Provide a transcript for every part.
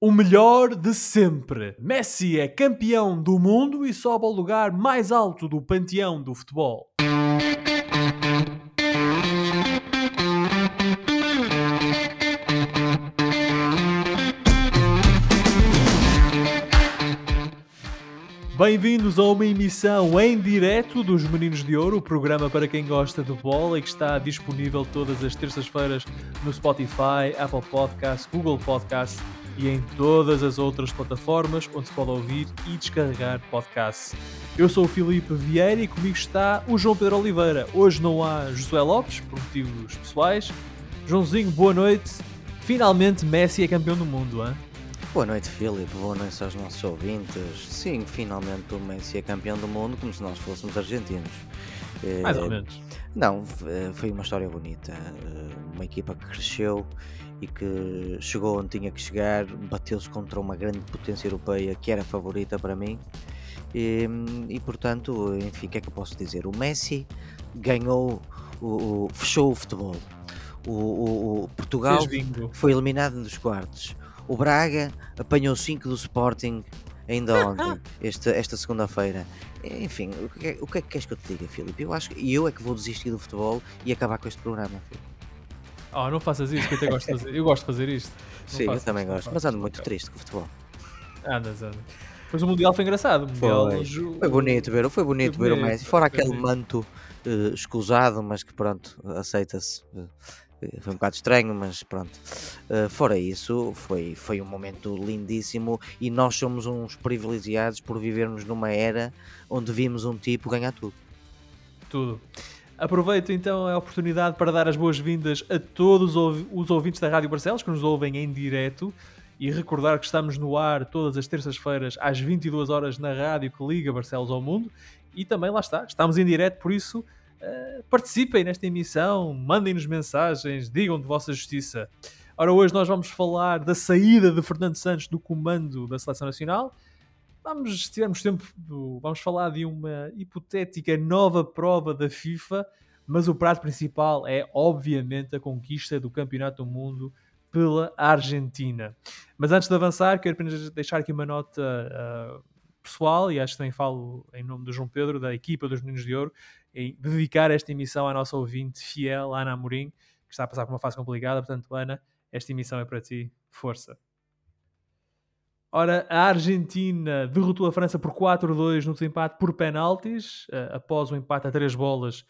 O melhor de sempre. Messi é campeão do mundo e sobe ao lugar mais alto do panteão do futebol. Bem-vindos a uma emissão em direto dos Meninos de Ouro, o programa para quem gosta de bola e que está disponível todas as terças-feiras no Spotify, Apple Podcasts, Google Podcasts e em todas as outras plataformas onde se pode ouvir e descarregar podcasts. Eu sou o Filipe Vieira e comigo está o João Pedro Oliveira. Hoje não há Josué Lopes, por motivos pessoais. Joãozinho, boa noite. Finalmente Messi é campeão do mundo, hein? Boa noite, Filipe. Boa noite aos nossos ouvintes. Sim, finalmente o Messi é campeão do mundo, como se nós fôssemos argentinos. Mais ou menos. Não, foi uma história bonita. Uma equipa que cresceu e que chegou onde tinha que chegar, bateu-se contra uma grande potência europeia que era favorita para mim. E, e portanto, enfim, o que é que eu posso dizer? O Messi ganhou, o, o fechou o futebol. O, o, o Portugal foi eliminado nos quartos. O Braga apanhou 5 do Sporting ainda ontem, esta, esta segunda-feira. Enfim, o que, é, o que é que queres que eu te diga, Filipe? Eu acho que eu é que vou desistir do futebol e acabar com este programa, Filipe. Oh, não faças isso, que eu até gosto de fazer. Eu gosto de fazer isto. Não Sim, eu também gosto, mas ando muito triste com o futebol. Andas, andas. Mas o Mundial foi engraçado. O mundial foi, foi bonito ver, foi bonito foi ver o Messi. Fora aquele manto uh, escusado, mas que pronto, aceita-se. Uh, foi um bocado estranho, mas pronto. Uh, fora isso, foi, foi um momento lindíssimo e nós somos uns privilegiados por vivermos numa era onde vimos um tipo ganhar tudo. Tudo. Aproveito então a oportunidade para dar as boas-vindas a todos os ouvintes da Rádio Barcelos que nos ouvem em direto e recordar que estamos no ar todas as terças-feiras às 22 horas na rádio que liga Barcelos ao mundo e também lá está, estamos em direto, por isso Uh, participem nesta emissão, mandem-nos mensagens, digam de vossa justiça. Ora, hoje nós vamos falar da saída de Fernando Santos do comando da Seleção Nacional. Vamos, se tivermos tempo, vamos falar de uma hipotética nova prova da FIFA, mas o prato principal é, obviamente, a conquista do Campeonato do Mundo pela Argentina. Mas antes de avançar, quero apenas deixar aqui uma nota uh, pessoal, e acho que também falo em nome do João Pedro, da equipa dos Meninos de Ouro, em dedicar esta emissão à nossa ouvinte fiel, Ana Amorim, que está a passar por uma fase complicada. Portanto, Ana, esta emissão é para ti. Força. Ora, a Argentina derrotou a França por 4-2 no desempate por penaltis, uh, após o um empate a três bolas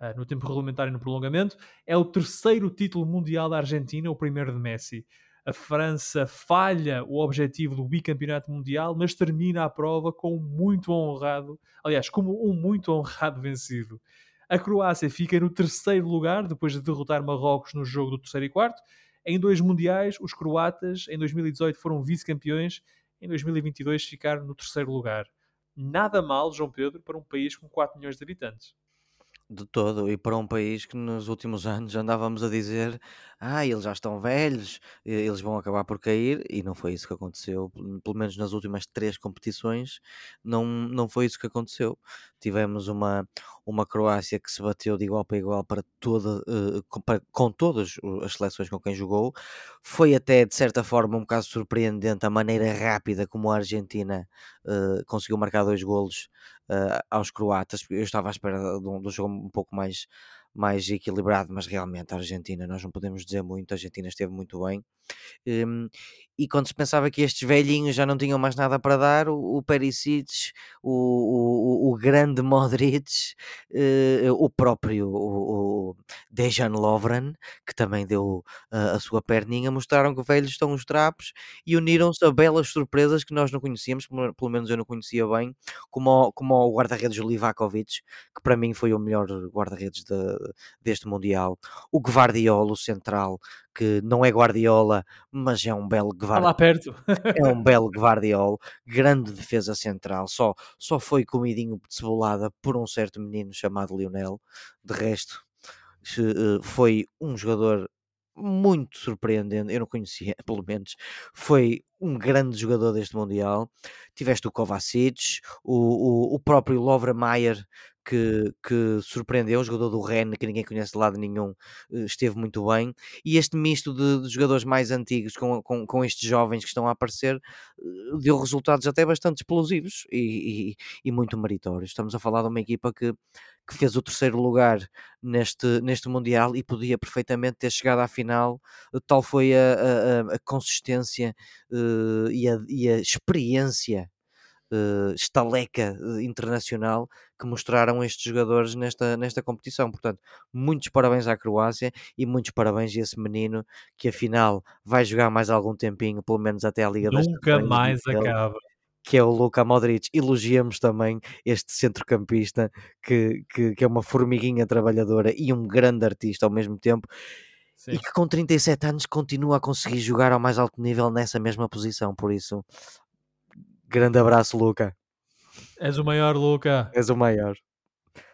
uh, no tempo regulamentar e no prolongamento. É o terceiro título mundial da Argentina, o primeiro de Messi. A França falha o objetivo do bicampeonato mundial, mas termina a prova com um muito honrado, aliás, como um muito honrado vencido. A Croácia fica no terceiro lugar depois de derrotar Marrocos no jogo do terceiro e quarto. Em dois mundiais, os croatas em 2018 foram vice-campeões, em 2022 ficaram no terceiro lugar. Nada mal, João Pedro, para um país com 4 milhões de habitantes de todo, e para um país que nos últimos anos andávamos a dizer ah, eles já estão velhos, eles vão acabar por cair, e não foi isso que aconteceu, pelo menos nas últimas três competições, não, não foi isso que aconteceu. Tivemos uma, uma Croácia que se bateu de igual para igual para toda, uh, com, para, com todas as seleções com quem jogou. Foi até, de certa forma, um bocado surpreendente a maneira rápida como a Argentina uh, conseguiu marcar dois golos uh, aos croatas. Eu estava à espera de um, de um jogo um pouco mais mais equilibrado, mas realmente a Argentina, nós não podemos dizer muito, a Argentina esteve muito bem. Um, e quando se pensava que estes velhinhos já não tinham mais nada para dar, o, o Perisic, o, o, o, grande Modric, uh, o próprio o, o Dejan Lovren, que também deu uh, a sua perninha, mostraram que velhos estão os trapos e uniram-se a belas surpresas que nós não conhecíamos, pelo menos eu não conhecia bem, como como o guarda-redes Livakovic, que para mim foi o melhor guarda-redes de, deste Mundial, o Guardiola, o central, que não é Guardiola, mas é um belo Guardiola. lá perto. é um belo Guardiola, grande defesa central, só, só foi comidinho de cebolada por um certo menino chamado Lionel. De resto, eh, foi um jogador muito surpreendente, eu não conhecia, pelo menos, foi um grande jogador deste Mundial. Tiveste o Kovacic, o, o, o próprio Lovra Mayer, que, que surpreendeu, o jogador do Rennes, que ninguém conhece de lado nenhum, eh, esteve muito bem. E este misto de, de jogadores mais antigos com, com, com, estes jovens que estão a aparecer eh, deu resultados até bastante explosivos e, e, e, muito meritórios. Estamos a falar de uma equipa que, que fez o terceiro lugar neste, neste Mundial e podia perfeitamente ter chegado à final. Tal foi a, a, a consistência uh, e, a, e a experiência uh, estaleca uh, internacional que mostraram estes jogadores nesta, nesta competição. Portanto, muitos parabéns à Croácia e muitos parabéns a esse menino que afinal vai jogar mais algum tempinho, pelo menos até a Liga Nunca mais acaba que é o Luka Modric. Elogiamos também este centrocampista que, que, que, é uma formiguinha trabalhadora e um grande artista ao mesmo tempo. Sim. E que com 37 anos continua a conseguir jogar ao mais alto nível nessa mesma posição. Por isso, Grande abraço, Luca. És o maior, Luca. És o maior.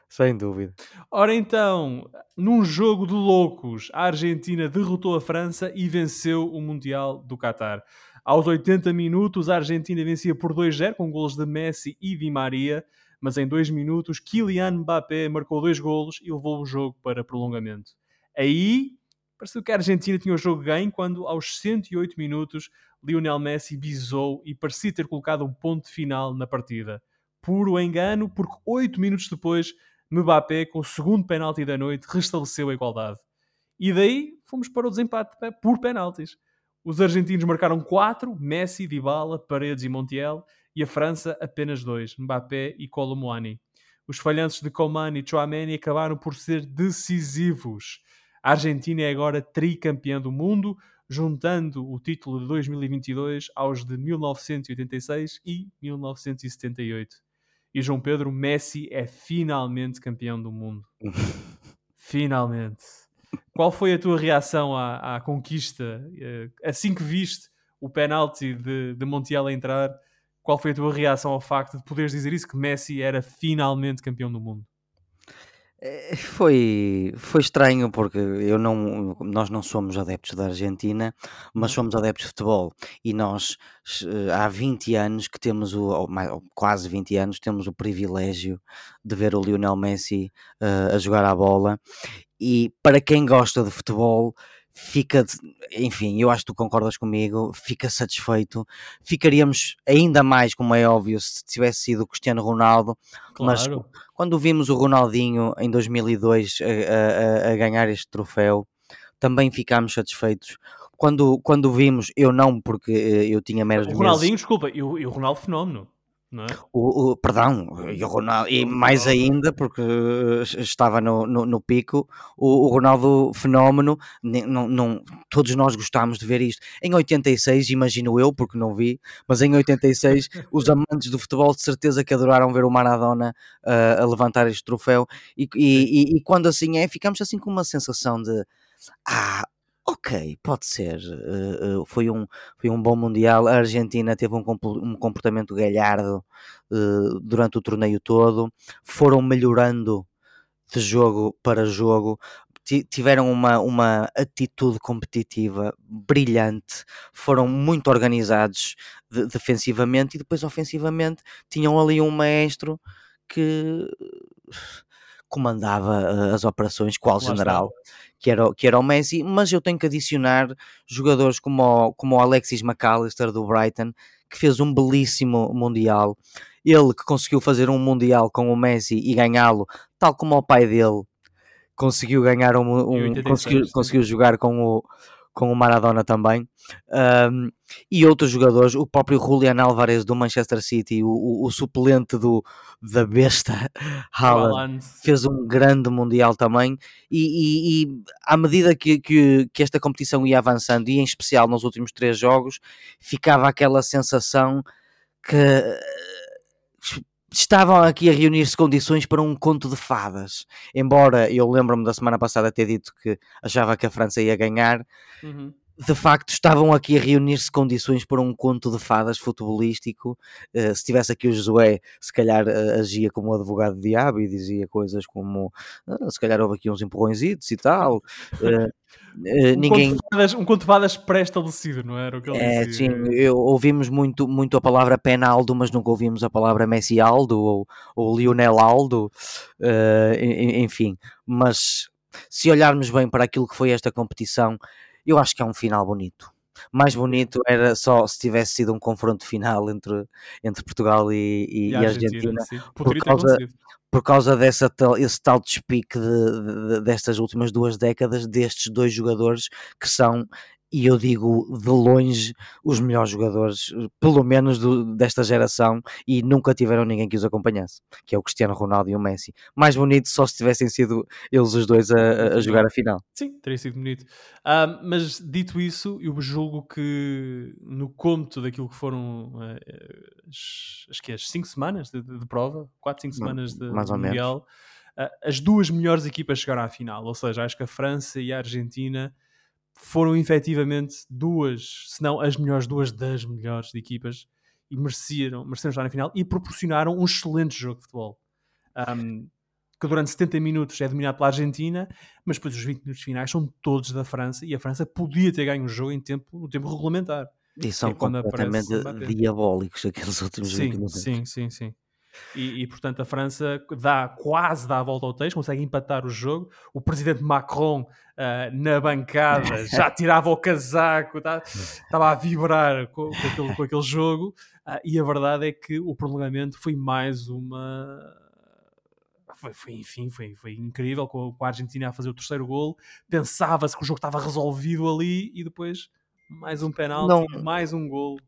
Sem dúvida. Ora então, num jogo de loucos, a Argentina derrotou a França e venceu o Mundial do Qatar. Aos 80 minutos, a Argentina vencia por 2-0 com golos de Messi e Di Maria, mas em 2 minutos, Kylian Mbappé marcou dois golos e levou o jogo para prolongamento. Aí, pareceu que a Argentina tinha o jogo ganho quando, aos 108 minutos, Lionel Messi bisou e parecia ter colocado um ponto final na partida. Puro engano, porque oito minutos depois, Mbappé, com o segundo penalti da noite, restabeleceu a igualdade. E daí fomos para o desempate por penaltis. Os argentinos marcaram quatro, Messi, Dybala, Paredes e Montiel, e a França apenas dois, Mbappé e Colomboani. Os falhanços de Coman e Chouameni acabaram por ser decisivos. A Argentina é agora tricampeã do mundo, juntando o título de 2022 aos de 1986 e 1978. E João Pedro Messi é finalmente campeão do mundo. finalmente. Qual foi a tua reação à, à conquista? Eh, assim que viste o penalti de, de Montiel entrar, qual foi a tua reação ao facto de poderes dizer isso, que Messi era finalmente campeão do mundo? Eh, foi, foi estranho porque eu não, nós não somos adeptos da Argentina, mas uhum. somos adeptos de futebol e nós eh, há 20 anos que temos o, ou mais, ou quase 20 anos, temos o privilégio de ver o Lionel Messi uh, a jogar a bola e para quem gosta de futebol fica, enfim, eu acho que tu concordas comigo, fica satisfeito. Ficaríamos ainda mais, como é óbvio, se tivesse sido o Cristiano Ronaldo, claro. mas quando vimos o Ronaldinho em 2002 a, a, a ganhar este troféu, também ficámos satisfeitos. Quando, quando vimos, eu não, porque eh, eu tinha meros. O Ronaldinho, meses... desculpa, e o, e o Ronaldo Fenómeno. É? O, o, perdão, e, o Ronaldo, e mais ainda, porque estava no, no, no pico, o, o, Ronaldo Fenómeno, não, não, todos nós gostámos de ver isto. Em 86, imagino eu, porque não vi, mas em 86, os amantes do futebol de certeza que adoraram ver o Maradona uh, a levantar este troféu, e, e, e, quando assim é, ficamos assim com uma sensação de ah, ok, pode ser. Uh, uh, foi, um, foi um bom Mundial. A Argentina teve um, um comportamento galhardo uh, durante o torneio todo. Foram melhorando de jogo para jogo. Tiveram uma, uma atitude competitiva brilhante, foram muito organizados de, defensivamente e depois ofensivamente tinham ali um maestro que comandava as operações, qual general, que era, que era o Messi, mas eu tenho que adicionar jogadores como o, como o Alexis McAllister do Brighton, que fez um belíssimo Mundial. Ele que conseguiu fazer um Mundial com o Messi e ganhá-lo, tal como o pai dele conseguiu ganhar um, um conseguiu, conseguiu jogar com o com o Maradona também, um, e outros jogadores, o próprio Julian Alvarez do Manchester City, o, o, o suplente do, da besta Haaland, fez um grande Mundial também, e, e, e à medida que, que, que, esta competição ia avançando, e em especial nos últimos três jogos, ficava aquela sensação que estavam aqui a reunir-se condições para um conto de fadas. Embora eu lembro-me da semana passada ter dito que achava que a França ia ganhar, uhum. De facto estavam aqui a reunir-se condições para um conto de fadas futebolístico. Uh, se tivesse aqui o Josué, se calhar uh, agia como advogado diabo e dizia coisas como uh, se calhar houve aqui uns empurrõezitos e tal. um, ninguém... conto fadas, um conto de fadas pré-estabelecido, não era? O que ele é, dizia. sim, eu, ouvimos muito, muito a palavra Penaldo, mas nunca ouvimos a palavra Messi Aldo ou, ou Lionel Aldo, enfim. Mas se olharmos bem para aquilo que foi esta competição, eu acho que é um final bonito. Mais bonito era só se tivesse sido um confronto final entre, entre Portugal e, e, e Argentina, Argentina por, causa, por causa dessa tal, esse tal despique de, de, destas últimas duas décadas destes dois jogadores que são e eu digo de longe os melhores jogadores, pelo menos do, desta geração, e nunca tiveram ninguém que os acompanhasse, que é o Cristiano Ronaldo e o Messi. Mais bonito só se tivessem sido eles os dois a, a jogar a final. Sim, teria sido bonito. Uh, mas dito isso, eu julgo que no conto daquilo que foram uh, as, as, que, as cinco semanas de, de, prova, quatro, cinco semanas de, Mais ou Mundial, uh, as duas melhores equipas chegaram à final, ou seja, acho que a França e a Argentina foram efetivamente duas, se não as melhores, duas das melhores de equipas e mereceram, mereceram estar na final e proporcionaram um excelente jogo de futebol. Um, que durante 70 minutos é dominado pela Argentina, mas depois os 20 minutos finais são todos da França e a França podia ter ganho o jogo em tempo, no tempo regulamentar. E são é completamente diabólicos aqueles últimos sim, 20 minutos. Sim, sim, sim. E, e, portanto a França dá quase dá a volta ao texto, consegue empatar o jogo. O presidente Macron uh, na bancada já tirava o casaco, tá, estava a vibrar com, com, aquele, com aquele, jogo. Uh, e a verdade é que o prolongamento foi mais uma. Foi, foi enfim, foi, foi incrível com, a Argentina a fazer o terceiro gol. Pensava-se que o jogo estava resolvido ali e depois mais um penalti, Não. mais um gol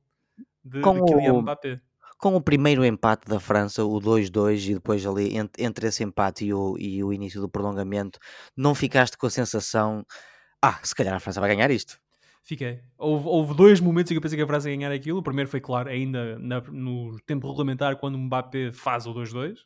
de, com de Kylian Mbappé com o primeiro empate da França, o 2-2, e depois ali entre, entre esse empate e o, e o início do prolongamento, não ficaste com a sensação, ah, se calhar a França vai ganhar isto? Fiquei. Houve, houve dois momentos em que eu pensei que a França ia ganhar aquilo. O primeiro foi, claro, ainda na, no tempo regulamentar, quando o Mbappé faz o 2-2.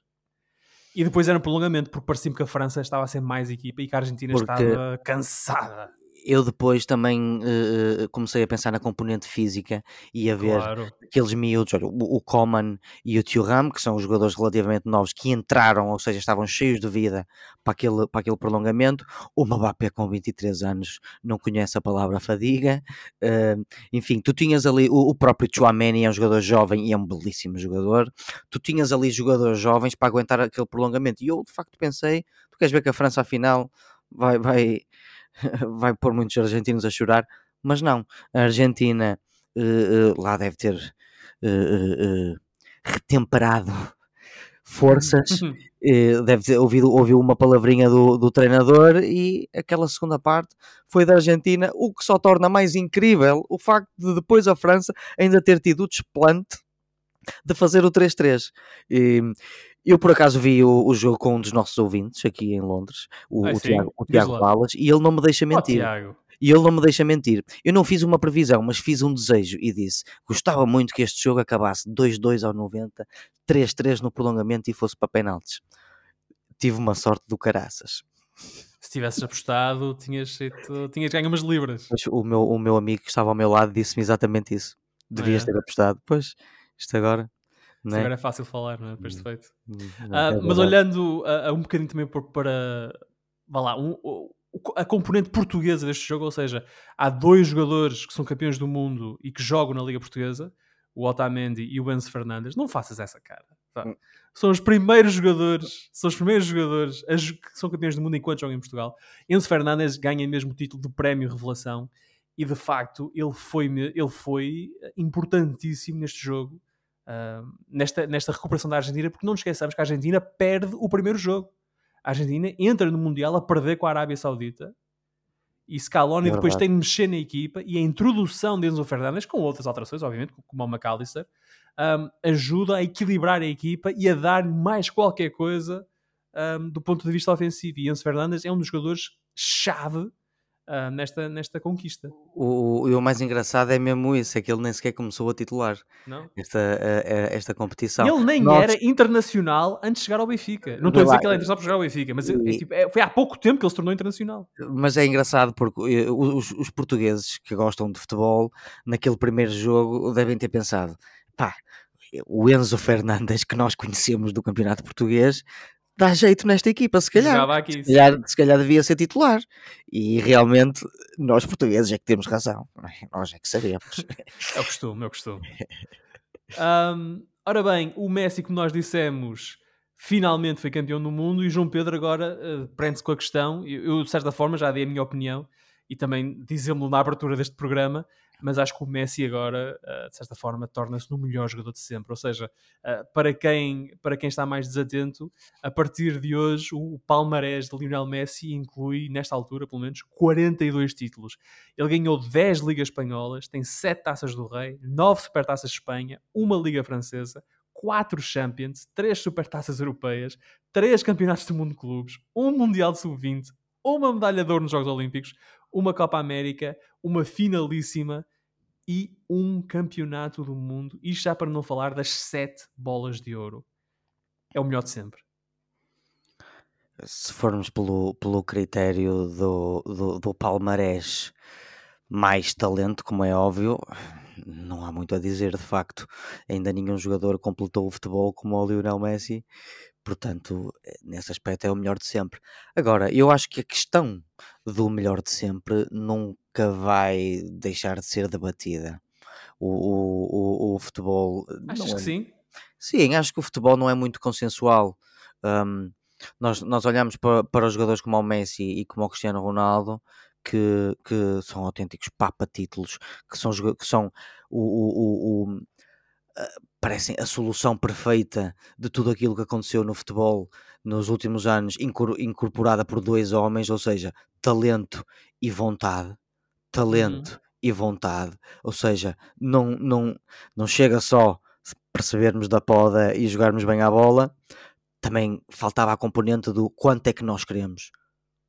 E depois era no prolongamento, porque parecia-me que a França estava a ser mais equipa e que a Argentina porque... estava cansada eu depois também uh, comecei a pensar na componente física e a ver claro. aqueles miúdos, olha, o, o Coman e o Thuram, que são os jogadores relativamente novos que entraram, ou seja, estavam cheios de vida para aquele, para aquele prolongamento. O Mbappé com 23 anos não conhece a palavra fadiga. Uh, enfim, tu tinhas ali o, o próprio Chouameni, é um jogador jovem e é um belíssimo jogador. Tu tinhas ali jogadores jovens para aguentar aquele prolongamento. E eu de facto pensei, tu queres ver que a França afinal vai, vai vai pôr muitos argentinos a chorar, mas não, a Argentina uh, uh, lá deve ter uh, retemperado forças, deve ter ouvido, ouviu uma palavrinha do, do treinador e aquela segunda parte foi da Argentina, o que só torna mais incrível o facto de depois a França ainda ter tido o desplante de fazer o 3-3. Eu por acaso vi o, o, jogo com um dos nossos ouvintes aqui em Londres, o, ah, o Tiago, o Tiago Balas, e ele não me deixa mentir. Oh, e ele não me deixa mentir. Eu não fiz uma previsão, mas fiz um desejo e disse: gostava muito que este jogo acabasse 2-2 ao 90, 3-3 no prolongamento e fosse para penaltis. Tive uma sorte do caraças. Se tivesses apostado, tinhas, tinhas ganho umas libras. Mas o meu, o meu amigo que estava ao meu lado disse-me exatamente isso. Devias é. ter apostado. Pois, isto agora não é? Agora é fácil falar, não é? Depois de hum, feito. Hum, ah, é mas olhando a, a, um bocadinho também para. Vá lá, um, a componente portuguesa deste jogo, ou seja, há dois jogadores que são campeões do mundo e que jogam na Liga Portuguesa, o Otamendi e o Enzo Fernandes. Não faças essa cara. Tá? São os primeiros jogadores, são os primeiros jogadores que são campeões do mundo enquanto jogam em Portugal. Enzo Fernandes ganha mesmo o título de prémio revelação e de facto ele foi, ele foi importantíssimo neste jogo nesta, nesta recuperação da Argentina, porque não nos esqueçamos que a Argentina perde o primeiro jogo. A Argentina entra no Mundial a perder com a Arábia Saudita e Scaloni é depois tem de mexer na equipa e a introdução de Enzo Fernandes, com outras alterações, obviamente, como o McAllister, um, ajuda a equilibrar a equipa e a dar mais qualquer coisa um, do ponto de vista ofensivo. E Enzo Fernandes é um dos jogadores chave uh, nesta, nesta conquista. O, o, o mais engraçado é mesmo isso, é que ele nem sequer começou a titular Não? esta, a- a- esta competição. Ele nem Nós- era internacional antes de chegar ao Benfica. Não estou a dizer que ele é internacional para jogar ao Benfica, mas é- é E- tipo, é- foi há pouco tempo que ele se tornou internacional. Mas é engraçado porque eh, os, os portugueses que gostam de futebol, naquele primeiro jogo, devem ter pensado: pá, o Enzo Fernandes que nós conhecemos do Campeonato Português dá jeito nesta equipa, se calhar. Se calhar, se calhar devia ser titular. E realmente, nós portugueses é que temos razão. é? Nós é que sabemos. É o costume, é o costume. Ahm, ora bem, o Messi, como nós dissemos, finalmente foi campeão do mundo e João Pedro agora eh, prende-se com a questão. Eu, eu, de certa forma, já dei a minha opinião e também dizemos na abertura deste programa, mas acho que o Messi agora, eh, de certa forma, torna-se no melhor jogador de sempre. Ou seja, eh, para, quem, para quem está mais desatento, a partir de hoje, o palmarés de Lionel Messi inclui, nesta altura, pelo menos, 42 títulos. Ele ganhou 10 ligas espanholas, tem 7 taças do Rei, 9 supertaças de Espanha, uma liga francesa, 4 Champions, 3 supertaças europeias, 3 campeonatos do mundo de clubes, um Mundial de Sub-20, uma medalha de ouro nos Jogos Olímpicos, uma Copa América, uma finalíssima e um campeonato do mundo. Isto já para não falar das 7 bolas de ouro. É o melhor de sempre. se formos pelo, pelo critério do, do, do palmarés mais talento, como é óbvio, não há muito a dizer, de facto. Ainda nenhum jogador completou o futebol como o Lionel Messi, portanto, eh, nesse aspecto é o melhor de sempre. Agora, eu acho que a questão do melhor de sempre nunca vai deixar de ser debatida. O, o, o, o futebol. Achas não que é- sim? Sim, acho que o futebol não é muito consensual. Um, nós, nós olhamos para, para os jogadores como o Messi e como o Cristiano Ronaldo, que, que são autênticos papa-títulos, que são, que são o, o- o- o- ah, parecem a solução perfeita de tudo aquilo que aconteceu no futebol nos últimos anos, incor- incorporada por dois homens, ou seja, talento e vontade. Talento e vontade. Ou seja, não, não, não chega só percebermos da poda e jogarmos bem à bola, também faltava a componente do quanto é que nós queremos.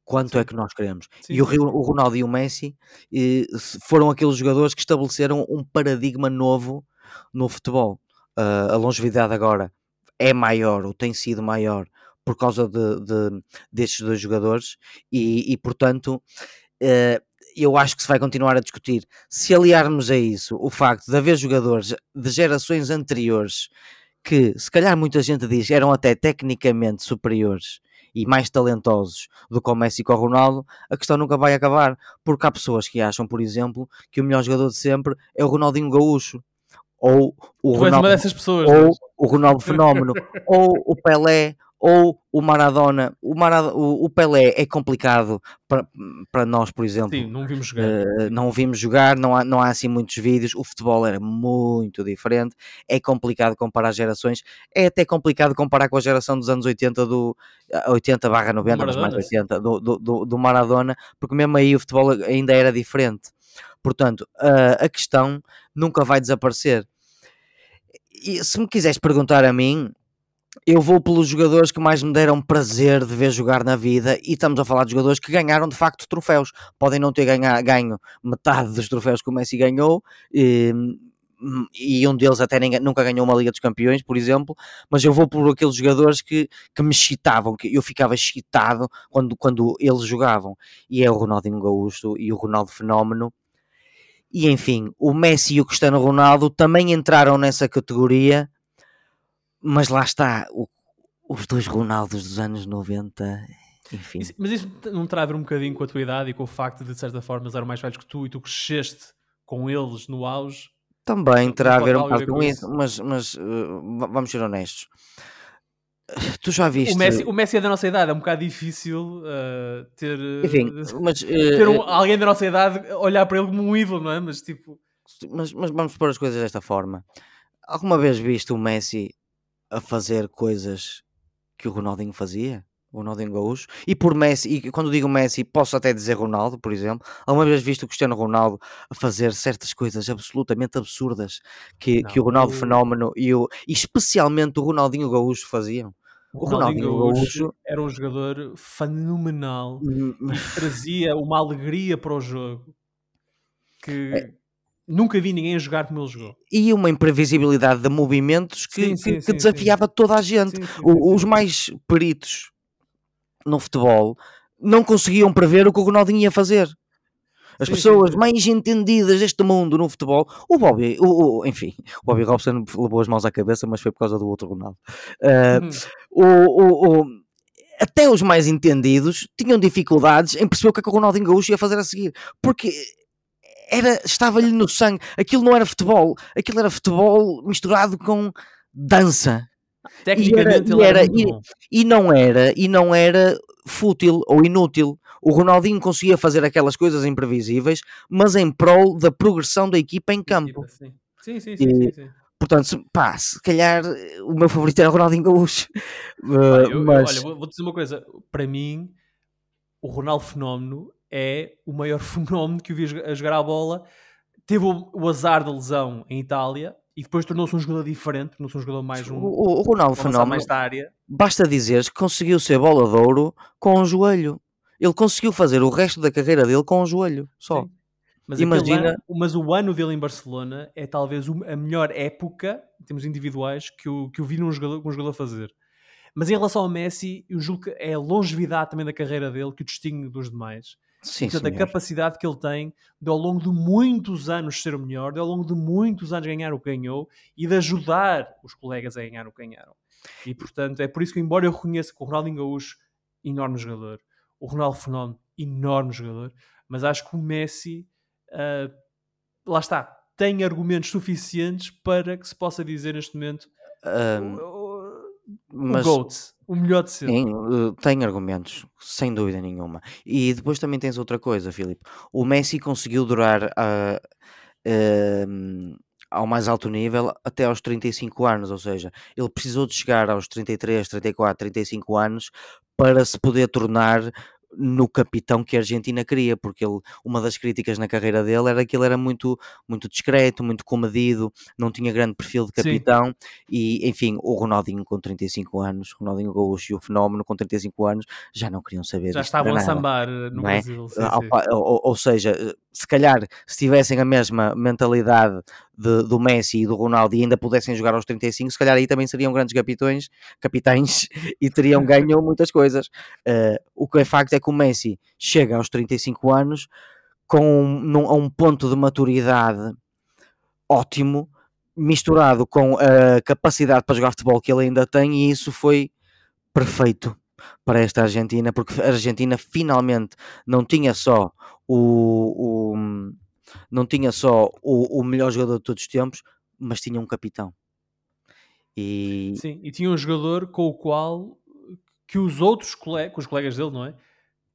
Quanto é Sim. que nós queremos. Sim, e o, o Ronaldo e o Messi eh, se- foram aqueles jogadores que estabeleceram um paradigma novo no futebol. Ah, a longevidade agora é maior, ou tem sido maior, por causa de, de- destes dois jogadores, e, e, portanto, eh, eu acho que se vai continuar a discutir. Se aliarmos a isso o facto de haver jogadores de gerações anteriores que, se calhar, muita gente diz eram até tecnicamente superiores e mais talentosos do que o Messi e o Ronaldo, a questão nunca vai acabar, porque há pessoas que acham, por exemplo, que o melhor jogador de sempre é o Ronaldinho Gaúcho, ou o Tu Ronaldo pessoas. ou não és? o Ronaldo Fenómeno, ou o Pelé, ou o Maradona. O, Marad- o- Pelé é complicado para, para nós, por exemplo. Sim, não vimos jogar. Eh, não vimos jogar, não há, não há assim muitos vídeos. O futebol era muito diferente. É complicado comparar gerações. É até complicado comparar com a geração dos anos 80, do 80 barra 90, mas mais Maradona, sim. 80, do, do, do, do Maradona, porque mesmo aí o futebol ainda era diferente. Portanto, a- a questão nunca vai desaparecer. E se me quiseres perguntar a mim, eu vou pelos jogadores que mais me deram prazer de ver jogar na vida e estamos a falar de jogadores que ganharam de facto troféus. Podem não ter ganha, ganho metade dos troféus que o Messi ganhou e, e um deles até nem, nunca ganhou uma Liga dos Campeões, por exemplo, mas eu vou por aqueles jogadores que, que me excitavam, que eu ficava excitado quando, quando eles jogavam. E é o Ronaldinho Gaúcho e o Ronaldo Fenómeno. E enfim, o Messi e o Cristiano Ronaldo também entraram nessa categoria, mas lá está, o- os dois Ronaldos dos anos 90, enfim. Isso- mas isso não terá a ver um bocadinho com a tua idade e com o facto de, de certa forma, eles eram mais velhos que tu e tu cresceste com eles no auge? Também terá a ver um bocado com isso? mas, mas uh, va- vamos ser honestos. Tu já viste. O Messi, o Messi é da nossa idade, é um bocado difícil uh, ter, uh, Enfim, mas, uh, ter um- alguém da nossa idade olhar para ele como um ídolo, não é? Mas tipo, mas, mas vamos pôr as coisas desta forma. Alguma vez viste o Messi a fazer coisas que o Ronaldinho fazia? O Ronaldinho Gaúcho? E por Messi, e quando digo Messi, posso até dizer Ronaldo, por exemplo. Alguma vez viste o Cristiano Ronaldo a fazer certas coisas absolutamente absurdas que, que o Não, Ronaldo eu- Fenómeno e, o, e especialmente o Ronaldinho Gaúcho faziam? O Ronaldinho, Ronaldinho Gaúcho era um jogador fenomenal hum, e trazia uma alegria para o jogo que é. Nunca vi ninguém jogar como ele jogou. E uma imprevisibilidade de movimentos que, sim, sim, que, sim, desafiava toda a gente. os mais peritos no futebol não conseguiam prever o que o Ronaldinho ia fazer. As pessoas mais entendidas deste mundo no futebol, o Bobby, o, o, enfim, o Bobby Robson levou as mãos à cabeça, mas foi por causa do outro Ronaldo. Uh, o, o, até os mais entendidos tinham dificuldades em perceber o que, é que o Ronaldinho Gaúcho ia fazer a seguir, porque era estava-lhe no sangue. Aquilo não era futebol, aquilo era futebol misturado com dança. Tecnicamente e era, e, era, e, e não era e não era fútil ou inútil. O Ronaldinho conseguia fazer aquelas coisas imprevisíveis, mas em prol da progressão da equipa em campo. Sim, sim, sim. sim, sim, sim. Portanto, pá, se calhar o meu favorito era o Ronaldinho Gaúcho. Uh, eu, mas... Olha, vou, dizer uma coisa. Para mim, o Ronaldo Fenómeno é o maior fenómeno que eu vi a jogar a bola. Teve o, azar da lesão em Itália, e depois tornou-se um jogador diferente, tornou-se um jogador mais um. O, o Ronaldo Fenómeno, mais da área. basta dizer que conseguiu ser bola de ouro com o joelho. Ele conseguiu fazer o resto da carreira dele com o joelho, só. Sim. Mas, Imagina... Ano, mas o ano dele em Barcelona é talvez a melhor época, em termos individuais, que eu, que eu vi num jogador, um jogador fazer. Mas em relação ao Messi, eu julgo que é a longevidade também da carreira dele que o distingue dos demais. Sim, Portanto, a capacidade que ele tem de ao longo de muitos anos ser o melhor, de ao longo de muitos anos ganhar o que ganhou e de ajudar os colegas a ganhar o que ganharam. E portanto, é por isso que, embora eu reconheça que o Ronaldinho Gaúcho, enorme jogador, o Ronaldo Fenómeno, enorme jogador, mas acho que o Messi, uh, lá está, tem argumentos suficientes para que se possa dizer neste momento um, o, mas, o GOAT, o melhor de sempre. Sim, uh, tem argumentos, sem dúvida nenhuma. E depois também tens outra coisa, Filipe. O Messi conseguiu durar uh, uh, ao mais alto nível até aos 35 anos, ou seja, ele precisou de chegar aos 33, 34, 35 anos para se poder tornar no capitão que a Argentina queria, porque ele, uma das críticas na carreira dele era que ele era muito, muito discreto, muito comedido, não tinha grande perfil de capitão Sim. e, enfim, o Ronaldinho com 35 anos, Ronaldinho Gaúcho e o Fenómeno com 35 anos já não queriam saber Já estavam a sambar eh, no é? Brasil. Sim, ou, ou, seja, eh, se calhar se tivessem a mesma mentalidade de, do Messi e do Ronaldo e ainda pudessem jogar aos 35, se calhar aí também seriam grandes capitães, capitães e teriam ganho muitas coisas. Uh, o que é facto é que o Messi chega aos 35 anos com num, a um ponto de maturidade ótimo, misturado com a capacidade para jogar futebol que ele ainda tem, e isso foi perfeito para esta Argentina, porque a Argentina finalmente não tinha só o, o não tinha só o, o melhor jogador de todos os tempos, mas tinha um capitão. E... Sim, e tinha um jogador com o qual que os outros colegas, os colegas dele, não é?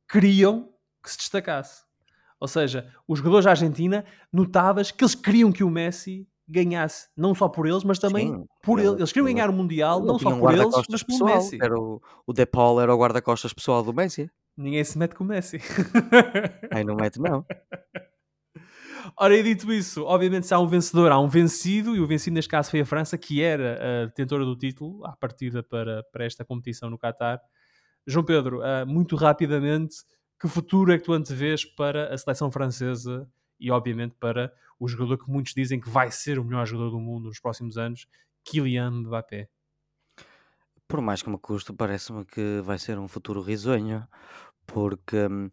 Queriam que se destacasse. Ou seja, os jogadores da Argentina notavas que eles queriam que o Messi ganhasse, não só por eles, mas também Sim, por ele, Eles queriam ganhar o Mundial, não só um por eles, mas pelo pessoal. Messi. Era o, o De Paul era o guarda-costas pessoal do Messi. Ninguém se mete com o Messi. Aí não mete, não. Ora, e dito isso, obviamente se há um vencedor, há um vencido, e o vencido neste caso foi a França, que era a detentora do título, à partida para, para esta competição no Qatar. João Pedro, uh, muito rapidamente, que futuro é que tu antevês para a seleção francesa e, obviamente, para o jogador que muitos dizem que vai ser o melhor jogador do mundo nos próximos anos, Kylian Mbappé? Por mais que me custe, parece-me que vai ser um futuro risonho, porque hum,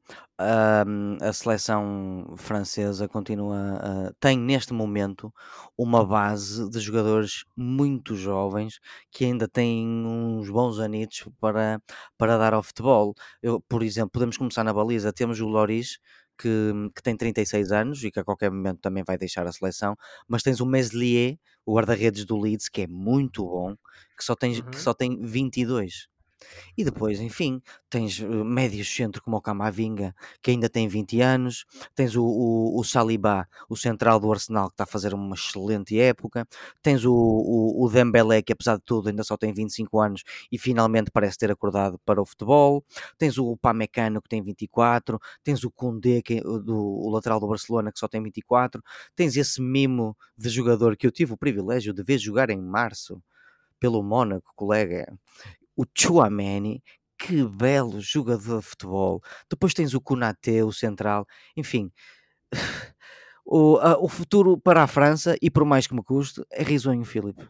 a seleção francesa continua a, tem neste momento uma base de jogadores muito jovens que ainda têm uns bons anitos para, para dar ao futebol. Eu, por exemplo, podemos começar na baliza, temos o Loris. Que, que tem 36 anos e que a qualquer momento também vai deixar a seleção, mas tens o Meslier, o guarda-redes do Leeds, que é muito bom, que só tem, uhum. que só tem 22. E depois, enfim, tens uh, médios centro como o Camavinga, que ainda tem 20 anos, tens o, o, o Saliba, o central do Arsenal, que está a fazer uma excelente época, tens o, o, o Dembélé, que apesar de tudo ainda só tem 25 anos e finalmente parece ter acordado para o futebol, tens o Pamecano, que tem 24, tens o Koundé, que, do, o lateral do Barcelona, que só tem 24, tens esse mimo de jogador que eu tive o privilégio de ver jogar em março, pelo Mónaco, colega, o Chouameni, que belo jogador de futebol. Depois tens o Konaté, o central, enfim. O, a, o futuro para a França, e por mais que me custe, é risonho, Filipe.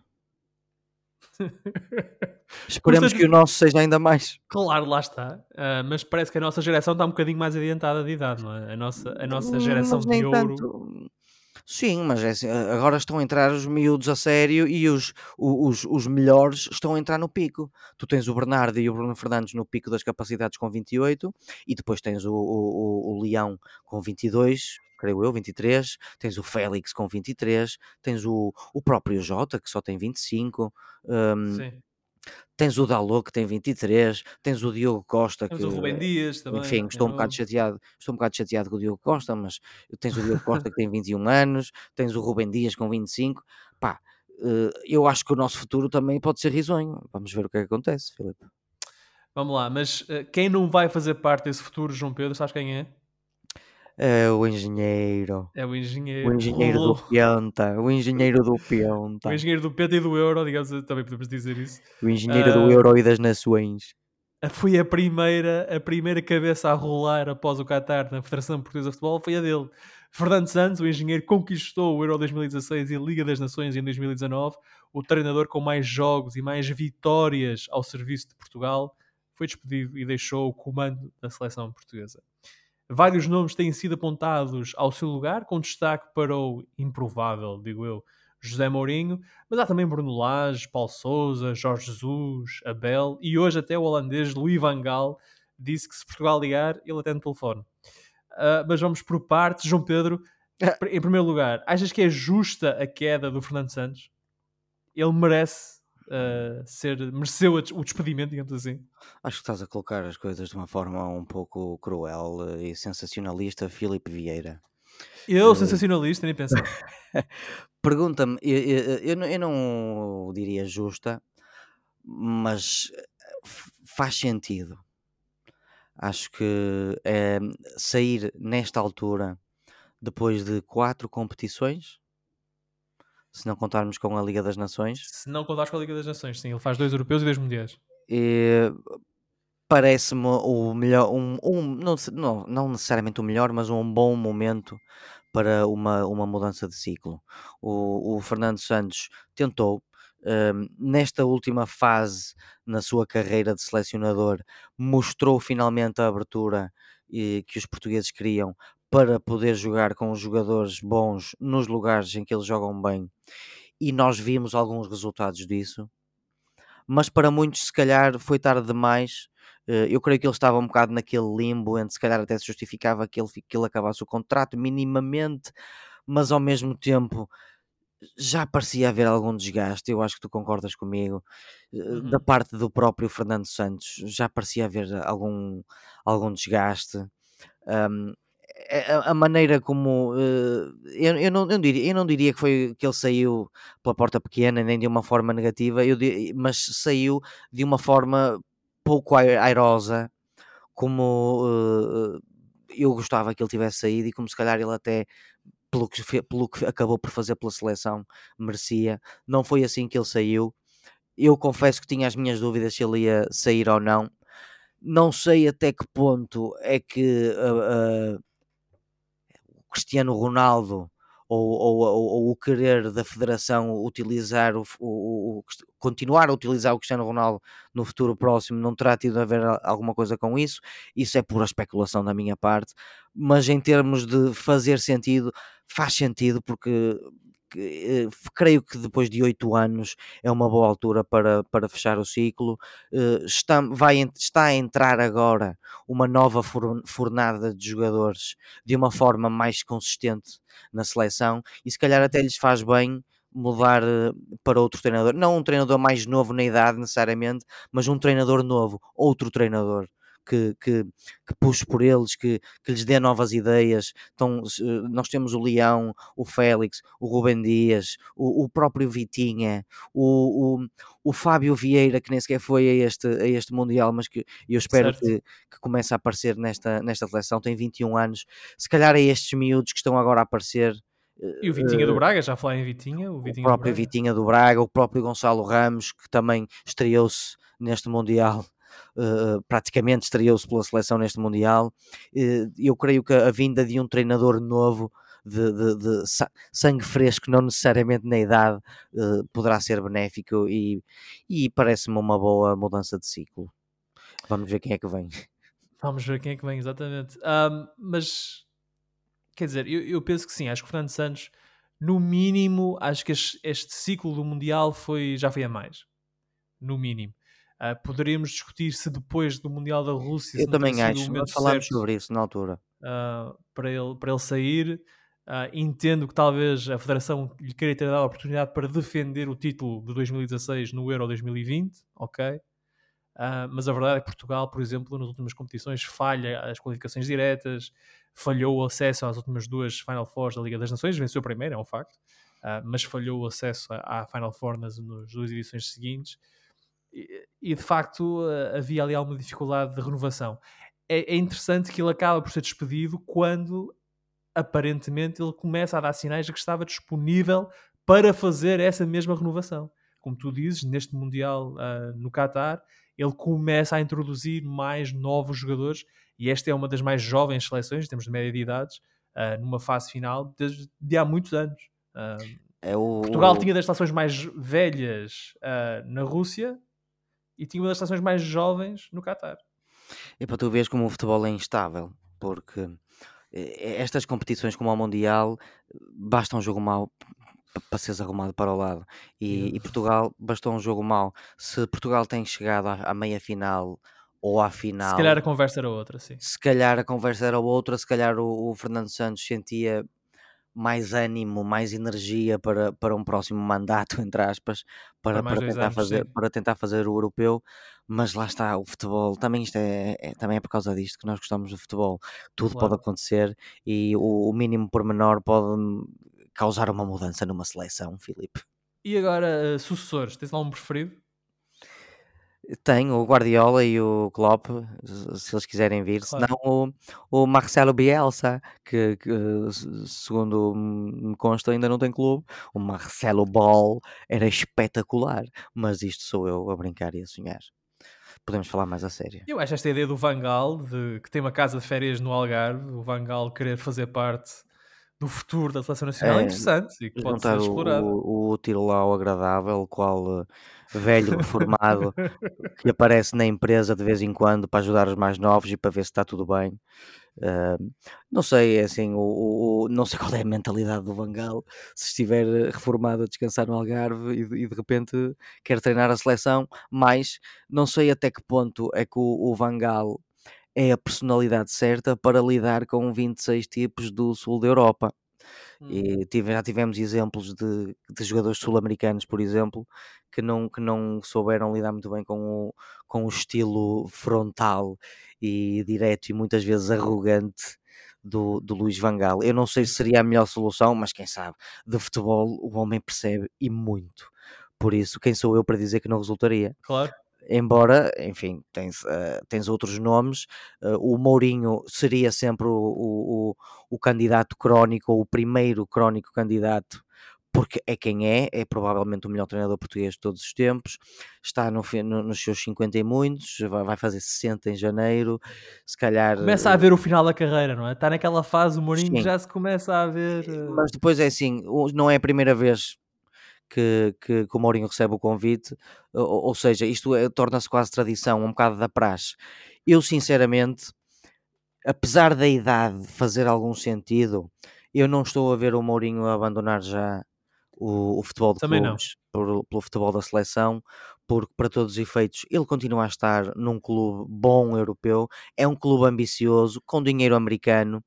Esperemos que o nosso seja ainda mais. Claro, lá está. Uh, mas parece que a nossa geração está um bocadinho mais adiantada de idade, não é? A nossa, a nossa hum, geração de ouro. Tanto. Sim, mas é assim, agora estão a entrar os miúdos a sério e os, os, os melhores estão a entrar no pico. Tu tens o Bernardo e o Bruno Fernandes no pico das capacidades com 28 e depois tens o, o, o Leão com 22, creio eu, 23, tens o Félix com 23, tens o, o próprio Jota que só tem 25. Um, Sim. Tens o Dalot que tem 23, tens o Diogo Costa tens que. o Rubem Dias também. Enfim, estou um bocado chateado, estou um bocado chateado com o Diogo Costa, mas tens o Diogo Costa que tem 21 anos, tens o Rubem Dias com 25. Pá, eh, eu acho que o nosso futuro também pode ser risonho. Vamos ver o que, é que acontece, Filipe. Vamos lá, mas eh, quem não vai fazer parte desse futuro, João Pedro, sabes quem é? É o engenheiro. É o engenheiro. O engenheiro do Pianta. O engenheiro do Pianta. o engenheiro do Pianta e do Euro, digamos, também podemos dizer isso. O engenheiro uh, do ah, Euro e das Nações. Foi a primeira, a primeira cabeça a rolar após o Qatar na Federação Portuguesa de Futebol, foi a dele. Fernando Santos, o engenheiro, conquistou o Euro 2016 e a Liga das Nações em 2019. O treinador com mais jogos e mais vitórias ao serviço de Portugal foi despedido e deixou o comando da seleção portuguesa. Vários nomes têm sido apontados ao seu lugar, com destaque para o improvável, digo eu, José Mourinho, mas há também Bruno Lage, Paulo Sousa, Jorge Jesus, Abel e hoje até o holandês Louis van Gaal disse que se Portugal ligar, ele atende o telefone. Uh, mas vamos por partes, João Pedro. Em primeiro lugar, achas que é justa a queda do Fernando Santos? Ele merece uh, ser, mereceu o despedimento, digamos assim? Acho que estás a colocar as coisas de uma forma um pouco cruel e sensacionalista, Filipe Vieira. Eu, uh, sensacionalista, nem pensar. Pergunta-me, eu, eu, eu, eu não diria justa, mas faz sentido. Acho que é, sair nesta altura, depois de quatro competições, se não contarmos com a Liga das Nações. Se não contares com a Liga das Nações, sim, ele faz dois europeus e dois mundiais. Parece-me o melhor, um, um, não, não, não necessariamente o melhor, mas um bom momento para uma, uma mudança de ciclo. O, o Fernando Santos tentou, um, nesta última fase na sua carreira de selecionador, mostrou finalmente a abertura e, que os portugueses queriam para poder jogar com os jogadores bons nos lugares em que eles jogam bem. E nós vimos alguns resultados disso. Mas para muitos, se calhar, foi tarde demais. Eh, eu creio que ele estava um bocado naquele limbo entre se calhar até se justificava que ele, que ele acabasse o contrato minimamente, mas ao mesmo tempo já parecia haver algum desgaste. Eu acho que tu concordas comigo eh, uhum. da parte do próprio Fernando Santos, já parecia haver algum, algum desgaste. Um, a, maneira como uh, eu, eu, não, eu, não diria, eu não diria que foi que ele saiu pela porta pequena nem de uma forma negativa, eu, mas saiu de uma forma pouco airosa, como uh, eu gostava que ele tivesse saído e como se calhar ele até pelo que, pelo que acabou por fazer pela seleção merecia. Não foi assim que ele saiu. Eu confesso que tinha as minhas dúvidas se ele ia sair ou não. Não sei até que ponto é que uh, uh, Cristiano Ronaldo ou, ou, ou, ou, o querer da federação utilizar o, o, continuar a utilizar o Cristiano Ronaldo no futuro próximo não terá tido a ver alguma coisa com isso? Isso é pura especulação da minha parte mas em termos de fazer sentido faz sentido porque eh, creio que depois de oito anos é uma boa altura para, para fechar o ciclo. Uh, está, vai, está a entrar agora uma nova fornada de jogadores de uma forma mais consistente na seleção e se calhar até lhes faz bem mudar eh, para outro treinador. Não um treinador mais novo na idade necessariamente, mas um treinador novo, outro treinador que, que, que puxe por eles, que, que lhes dê novas ideias. Então, nós temos o Leão, o Félix, o Rubem Dias, o, o próprio Vitinha, o, o, o, Fábio Vieira, que nem sequer foi a este, a este Mundial, mas que eu espero que, que comece a aparecer nesta, nesta seleção, tem 21 anos. Se calhar é estes miúdos que estão agora a aparecer E o Vitinha do Braga, já falei em Vitinha. O, Vitinha o próprio Vitinha do Braga, o próprio Gonçalo Ramos, que também estreou-se neste Mundial. Uh, praticamente estreou-se pela seleção neste Mundial. Uh, eu creio que a vinda de um treinador novo de, de, de, sangue fresco, não necessariamente na idade, uh, poderá ser benéfico e, e parece-me uma boa mudança de ciclo. Vamos ver quem é que vem. Vamos ver quem é que vem, exatamente. Um, mas quer dizer, eu, eu, penso que sim, acho que o Fernando Santos, no mínimo, acho que este, este ciclo do Mundial foi, já foi a mais. No mínimo. Uh, poderíamos discutir se depois do Mundial da Rússia. Eu também acho, nós falámos sobre isso na altura. Uh, para, ele, para ele sair. Uh, entendo que talvez a Federação lhe queira ter dado a oportunidade para defender o título de 2016 no Euro 2020, ok? Uh, mas a verdade é que Portugal, por exemplo, nas últimas competições falha as qualificações diretas, falhou o acesso às últimas duas Final Fours da Liga das Nações, venceu a primeira, é um facto, uh, mas falhou o acesso à Final Four nas, nas duas edições seguintes e, e de facto havia ali alguma dificuldade de renovação. É, é interessante que ele acaba por ser despedido quando aparentemente ele começa a dar sinais de que estava disponível para fazer essa mesma renovação. Como tu dizes, neste Mundial uh, no Qatar, ele começa a introduzir mais novos jogadores e esta é uma das mais jovens seleções, em termos de média de idades, uh, numa fase final desde de há muitos anos. Uh, é o, Portugal tinha das seleções mais velhas na Rússia e tinha uma das seleções mais jovens no Qatar. E para tu veres como o futebol é instável, porque eh, estas competições como o Mundial basta um jogo mau para seres arrumado para o lado e, e, Portugal bastou um jogo mau se Portugal tem chegado à, à, meia final ou à final se calhar a conversa era outra sim. se calhar a conversa era outra se calhar o, o Fernando Santos sentia mais ânimo, mais energia para, para um próximo mandato, entre aspas, para, para, para tentar, anos, fazer, para tentar fazer o europeu, mas lá está, o futebol, também isto é, é também é por causa disto que nós gostamos do futebol, tudo claro. pode acontecer e o, o mínimo pormenor pode causar uma mudança numa seleção, Filipe. E agora, uh, sucessores, tens lá um preferido? Tenho o Guardiola e o Klopp, se eles quiserem vir, claro. senão o, o Marcelo Bielsa, que, que, segundo me consta ainda não tem clube. O Marcelo Ball era espetacular, mas isto sou eu a brincar e a sonhar. Podemos falar mais a sério. Eu acho esta ideia do Vangal, de, que tem uma casa de férias no Algarve, o Vangal querer fazer parte do futuro da seleção nacional é, interessante e que pode ser explorado. O, o útil ao agradável, qual uh, velho reformado que aparece na empresa de vez em quando para ajudar os mais novos e para ver se está tudo bem. Uh, não sei, é assim, o, o, não sei qual é a mentalidade do Vangal se estiver reformado a descansar no Algarve e, e, de repente quer treinar a seleção, mas não sei até que ponto é que o, o Vangal é a personalidade certa para lidar com 26 tipos do sul da Europa. Hum. E tive, já tivemos exemplos de, de jogadores sul-americanos, por exemplo, que não, que não souberam lidar muito bem com o, com o estilo frontal e direto e muitas vezes arrogante do, do Luís Vangal. Eu não sei se seria a melhor solução, mas quem sabe, de futebol o homem percebe e muito. Por isso, quem sou eu para dizer que não resultaria? Claro embora, enfim, tens, uh, tens outros nomes, uh, o Mourinho seria sempre o, o, o, candidato crónico, ou o primeiro crónico candidato, porque é quem é, é provavelmente o melhor treinador português de todos os tempos, está no, no, nos seus 50 e muitos, vai, vai, fazer 60 em janeiro, se calhar... Começa a ver o final da carreira, não é? Está naquela fase, o Mourinho sim. já se começa a ver... Mas depois é assim, não é a primeira vez que, que, que o Mourinho recebe o convite, ou, ou seja, isto é, torna-se quase tradição, um bocado da praxe. Eu, sinceramente, apesar da idade fazer algum sentido, eu não estou a ver o Mourinho abandonar já o, o futebol de Também clubes por, pelo futebol da seleção, porque para todos os efeitos ele continua a estar num clube bom europeu, é um clube ambicioso, com dinheiro americano,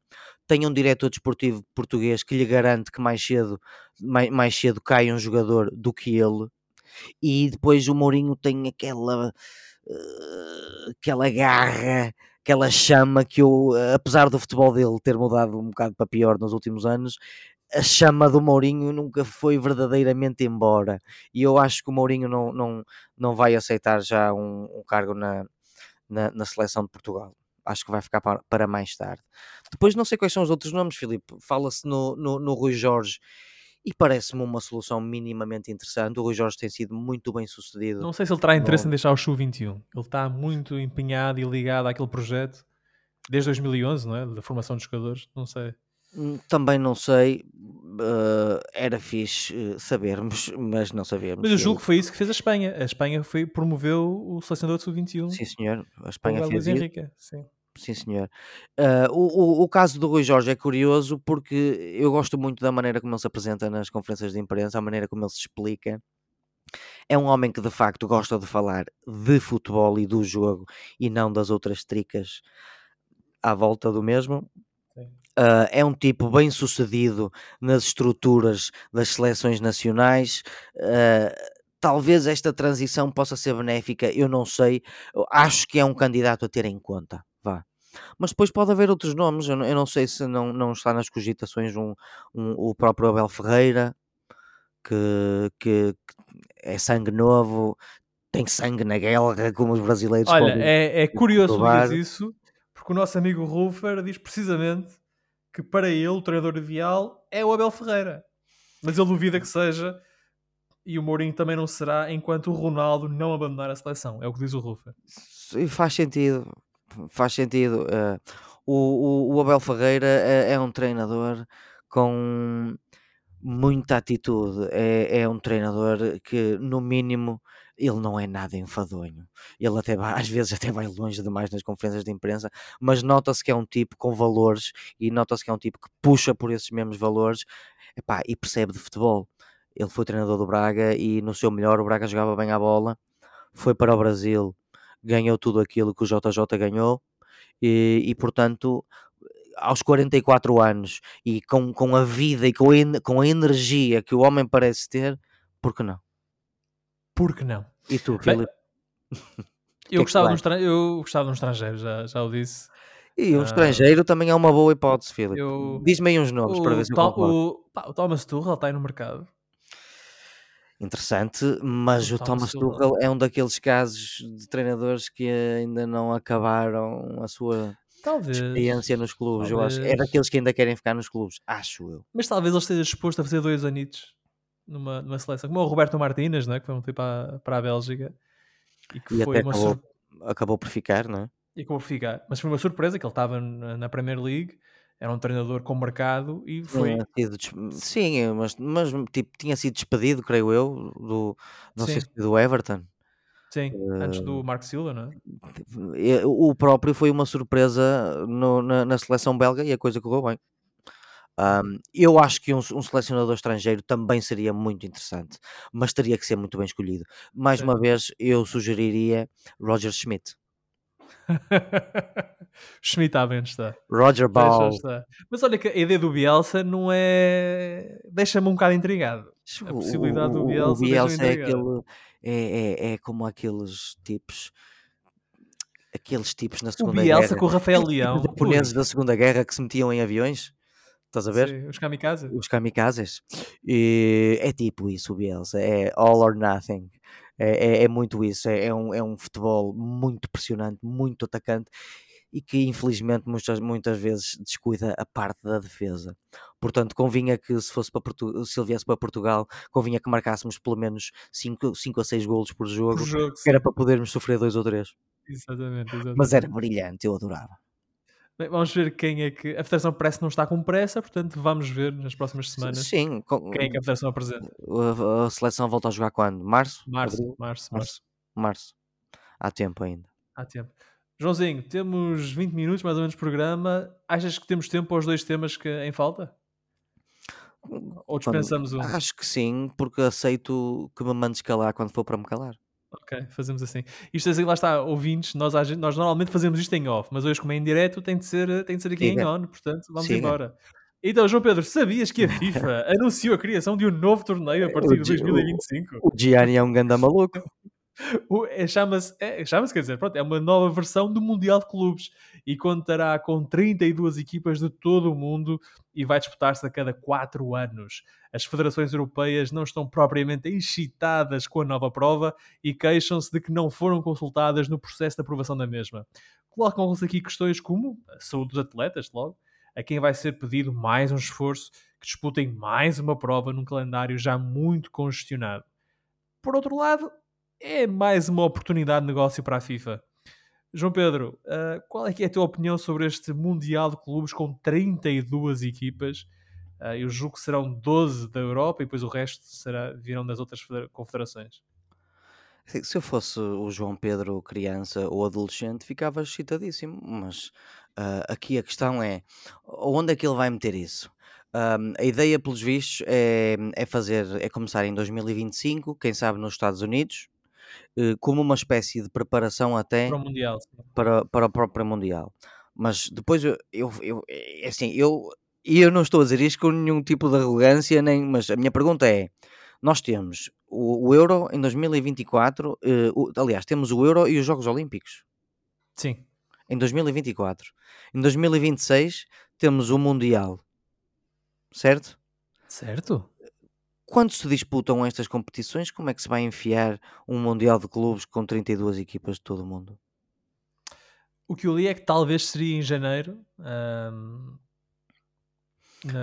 tem um diretor desportivo português que lhe garante que mais cedo, mais, mais cedo cai um jogador do que ele, e depois o Mourinho tem aquela, uh, aquela garra, aquela chama que eu, apesar do futebol dele ter mudado um bocado para pior nos últimos anos, a chama do Mourinho nunca foi verdadeiramente embora. E eu acho que o Mourinho não, não, não vai aceitar já um, um cargo na, na, na, seleção de Portugal. Acho que vai ficar para, para mais tarde. Depois não sei quais são os outros nomes, Filipe. Fala-se no, no, no Rui Jorge e parece-me uma solução minimamente interessante. O Rui Jorge tem sido muito bem sucedido. Não sei se ele terá interesse no... em deixar o Chu 21. Ele está muito empenhado e ligado àquele projeto desde 2011, não é? Da formação dos jogadores. Não sei. Hum, também não sei, uh, era fixe uh, sabermos, mas não sabemos. Mas eu julgo que foi isso que fez a Espanha. A Espanha foi, promoveu o selecionador de sub-21. Sim, senhor. A Espanha fez isso. Sim. Sim, senhor. Uh, o, o, o, caso do Rui Jorge é curioso porque eu gosto muito da maneira como ele se apresenta nas conferências de imprensa, a maneira como ele se explica. É um homem que de facto gosta de falar de futebol e do jogo e não das outras tricas à volta do mesmo. Uh, é um tipo bem sucedido nas estruturas das seleções nacionais. Uh, talvez esta transição possa ser benéfica, eu não sei. Eu acho que é um candidato a ter em conta. Vá. Mas depois pode haver outros nomes. Eu não, eu não sei se não, não está nas cogitações um, um, o próprio Abel Ferreira, que, que, que é sangue novo, tem sangue na guerra, como os brasileiros Olha, é, é curioso dizer isso, porque o nosso amigo Rufer diz precisamente que para ele o treinador ideal é o Abel Ferreira. Mas ele duvida que seja, e o Mourinho também não será enquanto o Ronaldo não abandonar a seleção. É o que diz o Rufer. Faz sentido, faz sentido. Uh, o, o, Abel Ferreira é, é um treinador com muita atitude. É, é um treinador que, no mínimo, ele não é nada enfadonho. Ele até vai, às vezes até vai longe demais nas conferências de imprensa, mas nota-se que é um tipo com valores e nota-se que é um tipo que puxa por esses mesmos valores epá, e percebe de futebol. Ele foi treinador do Braga e no seu melhor o Braga jogava bem a bola, foi para o Brasil, ganhou tudo aquilo que o JJ ganhou e, e portanto aos 44 anos e com, com a vida e com a, com a energia que o homem parece ter, por que não? Por que não? E tu, Filipe? Eu, é gostava de um eu gostava de um estrangeiro, já, já o disse. E um uh, estrangeiro também é uma boa hipótese, Filipe. Diz-me aí uns nomes para ver se eu o, o Thomas Tuchel está aí no mercado. Interessante, mas o, o Thomas, Tuchel é um daqueles casos de treinadores que ainda não acabaram a sua talvez, experiência nos clubes. Talvez. Eu acho. É daqueles que ainda querem ficar nos clubes, acho eu. Mas talvez ele esteja disposto a fazer dois anitos numa, numa seleção, como o Roberto Martínez, né, que foi um tipo para, para a Bélgica e que e foi uma acabou, sur... acabou por ficar, não é? E acabou por ficar, mas foi uma surpresa que ele estava na Premier League, era um treinador com mercado e foi. Sim, mas, mas tipo, tinha sido despedido, creio eu, do, não Sim. sei se do Everton. Sim, uh, antes do Marco Silva, não é? O próprio foi uma surpresa no, na, na, seleção belga e a coisa correu bem. Um, eu acho que um, um, selecionador estrangeiro também seria muito interessante, mas teria que ser muito bem escolhido. Mais Sim. uma vez, eu sugeriria Roger Schmidt. Schmidt à bem está. Roger Ball. Mas olha que a ideia do Bielsa não é. Deixa-me um bocado intrigado. A possibilidade o, do Bielsa. O Bielsa é, aquele, é, é, é como aqueles tipos aqueles tipos na Segunda Guerra. O Bielsa Guerra. com o Rafael Leão. Os japoneses da Segunda Guerra que se metiam em aviões. Estás a ver? Sim, os kamikazes. Os kamikazes. E é tipo isso o Bielsa, é all or nothing. É, é, é muito isso, é, é, um, é um futebol muito pressionante, muito atacante e que infelizmente muitas, muitas vezes descuida a parte da defesa. Portanto, convinha que se fosse para Portu se ele viesse para Portugal, convinha que marcássemos pelo menos 5 a 6 golos por jogo, por jogo que era para podermos sofrer dois ou três. Exatamente, exatamente. Mas era brilhante, eu adorava. Bem, vamos ver quem é que. A Federação parece não está com pressa, portanto vamos ver nas próximas semanas Sim, com... quem é que a Federação apresenta. A, a, seleção volta a jogar quando? Março? Março, março, março. Março. Há tempo ainda. Há tempo. Joãozinho, temos 20 minutos mais ou menos de programa. Achas que temos tempo para os dois temas que em falta? Ou dispensamos um? Acho que sim, porque aceito que me mandes calar quando for para me calar. Ok, fazemos assim. Isto assim, lá está, ouvintes, nós, nós normalmente fazemos isto em off, mas hoje, como é em direto, tem de ser, tem de ser aqui Siga. em on, portanto, vamos Siga. embora. Então, João Pedro, sabias que a FIFA anunciou a criação de um novo torneio a partir de 2025? O Gianni é um ganda maluco. É, chama-se, é, chama quer dizer, pronto, é uma nova versão do Mundial de Clubes e contará com 32 equipas de todo o mundo e vai disputar-se a cada 4 anos. As federações europeias não estão propriamente excitadas com a nova prova e queixam-se de que não foram consultadas no processo de aprovação da mesma. colocam-se aqui questões como a saúde dos atletas, logo, a quem vai ser pedido mais um esforço, que disputem mais uma prova num calendário já muito congestionado. Por outro lado, é mais uma oportunidade de negócio para a FIFA. João Pedro, uh, qual é que é a tua opinião sobre este Mundial de Clubes com 32 equipas? Uh, eu julgo que serão 12 da Europa e depois o resto será, virão das outras confederações. Se eu fosse o João Pedro criança ou adolescente, ficava excitadíssimo, mas uh, aqui a questão é onde é que ele vai meter isso? Um, a ideia, pelos vistos, é, é fazer, é começar em 2025, quem sabe nos Estados Unidos, como uma espécie de preparação até para o Mundial, para, para o próprio Mundial. Mas depois eu, eu, eu é assim, eu, eu não estou a dizer isto com nenhum tipo de arrogância, nem, mas a minha pergunta é: nós temos o, o Euro em 2024, uh, eh, o, aliás, temos o Euro e os Jogos Olímpicos. Sim. Em 2024. Em 2026 temos o Mundial. Certo? Certo. Quando se disputam estas competições, como é que se vai enfiar um Mundial de Clubes com 32 equipas de todo o mundo? O que eu li é que talvez seria em janeiro. Um,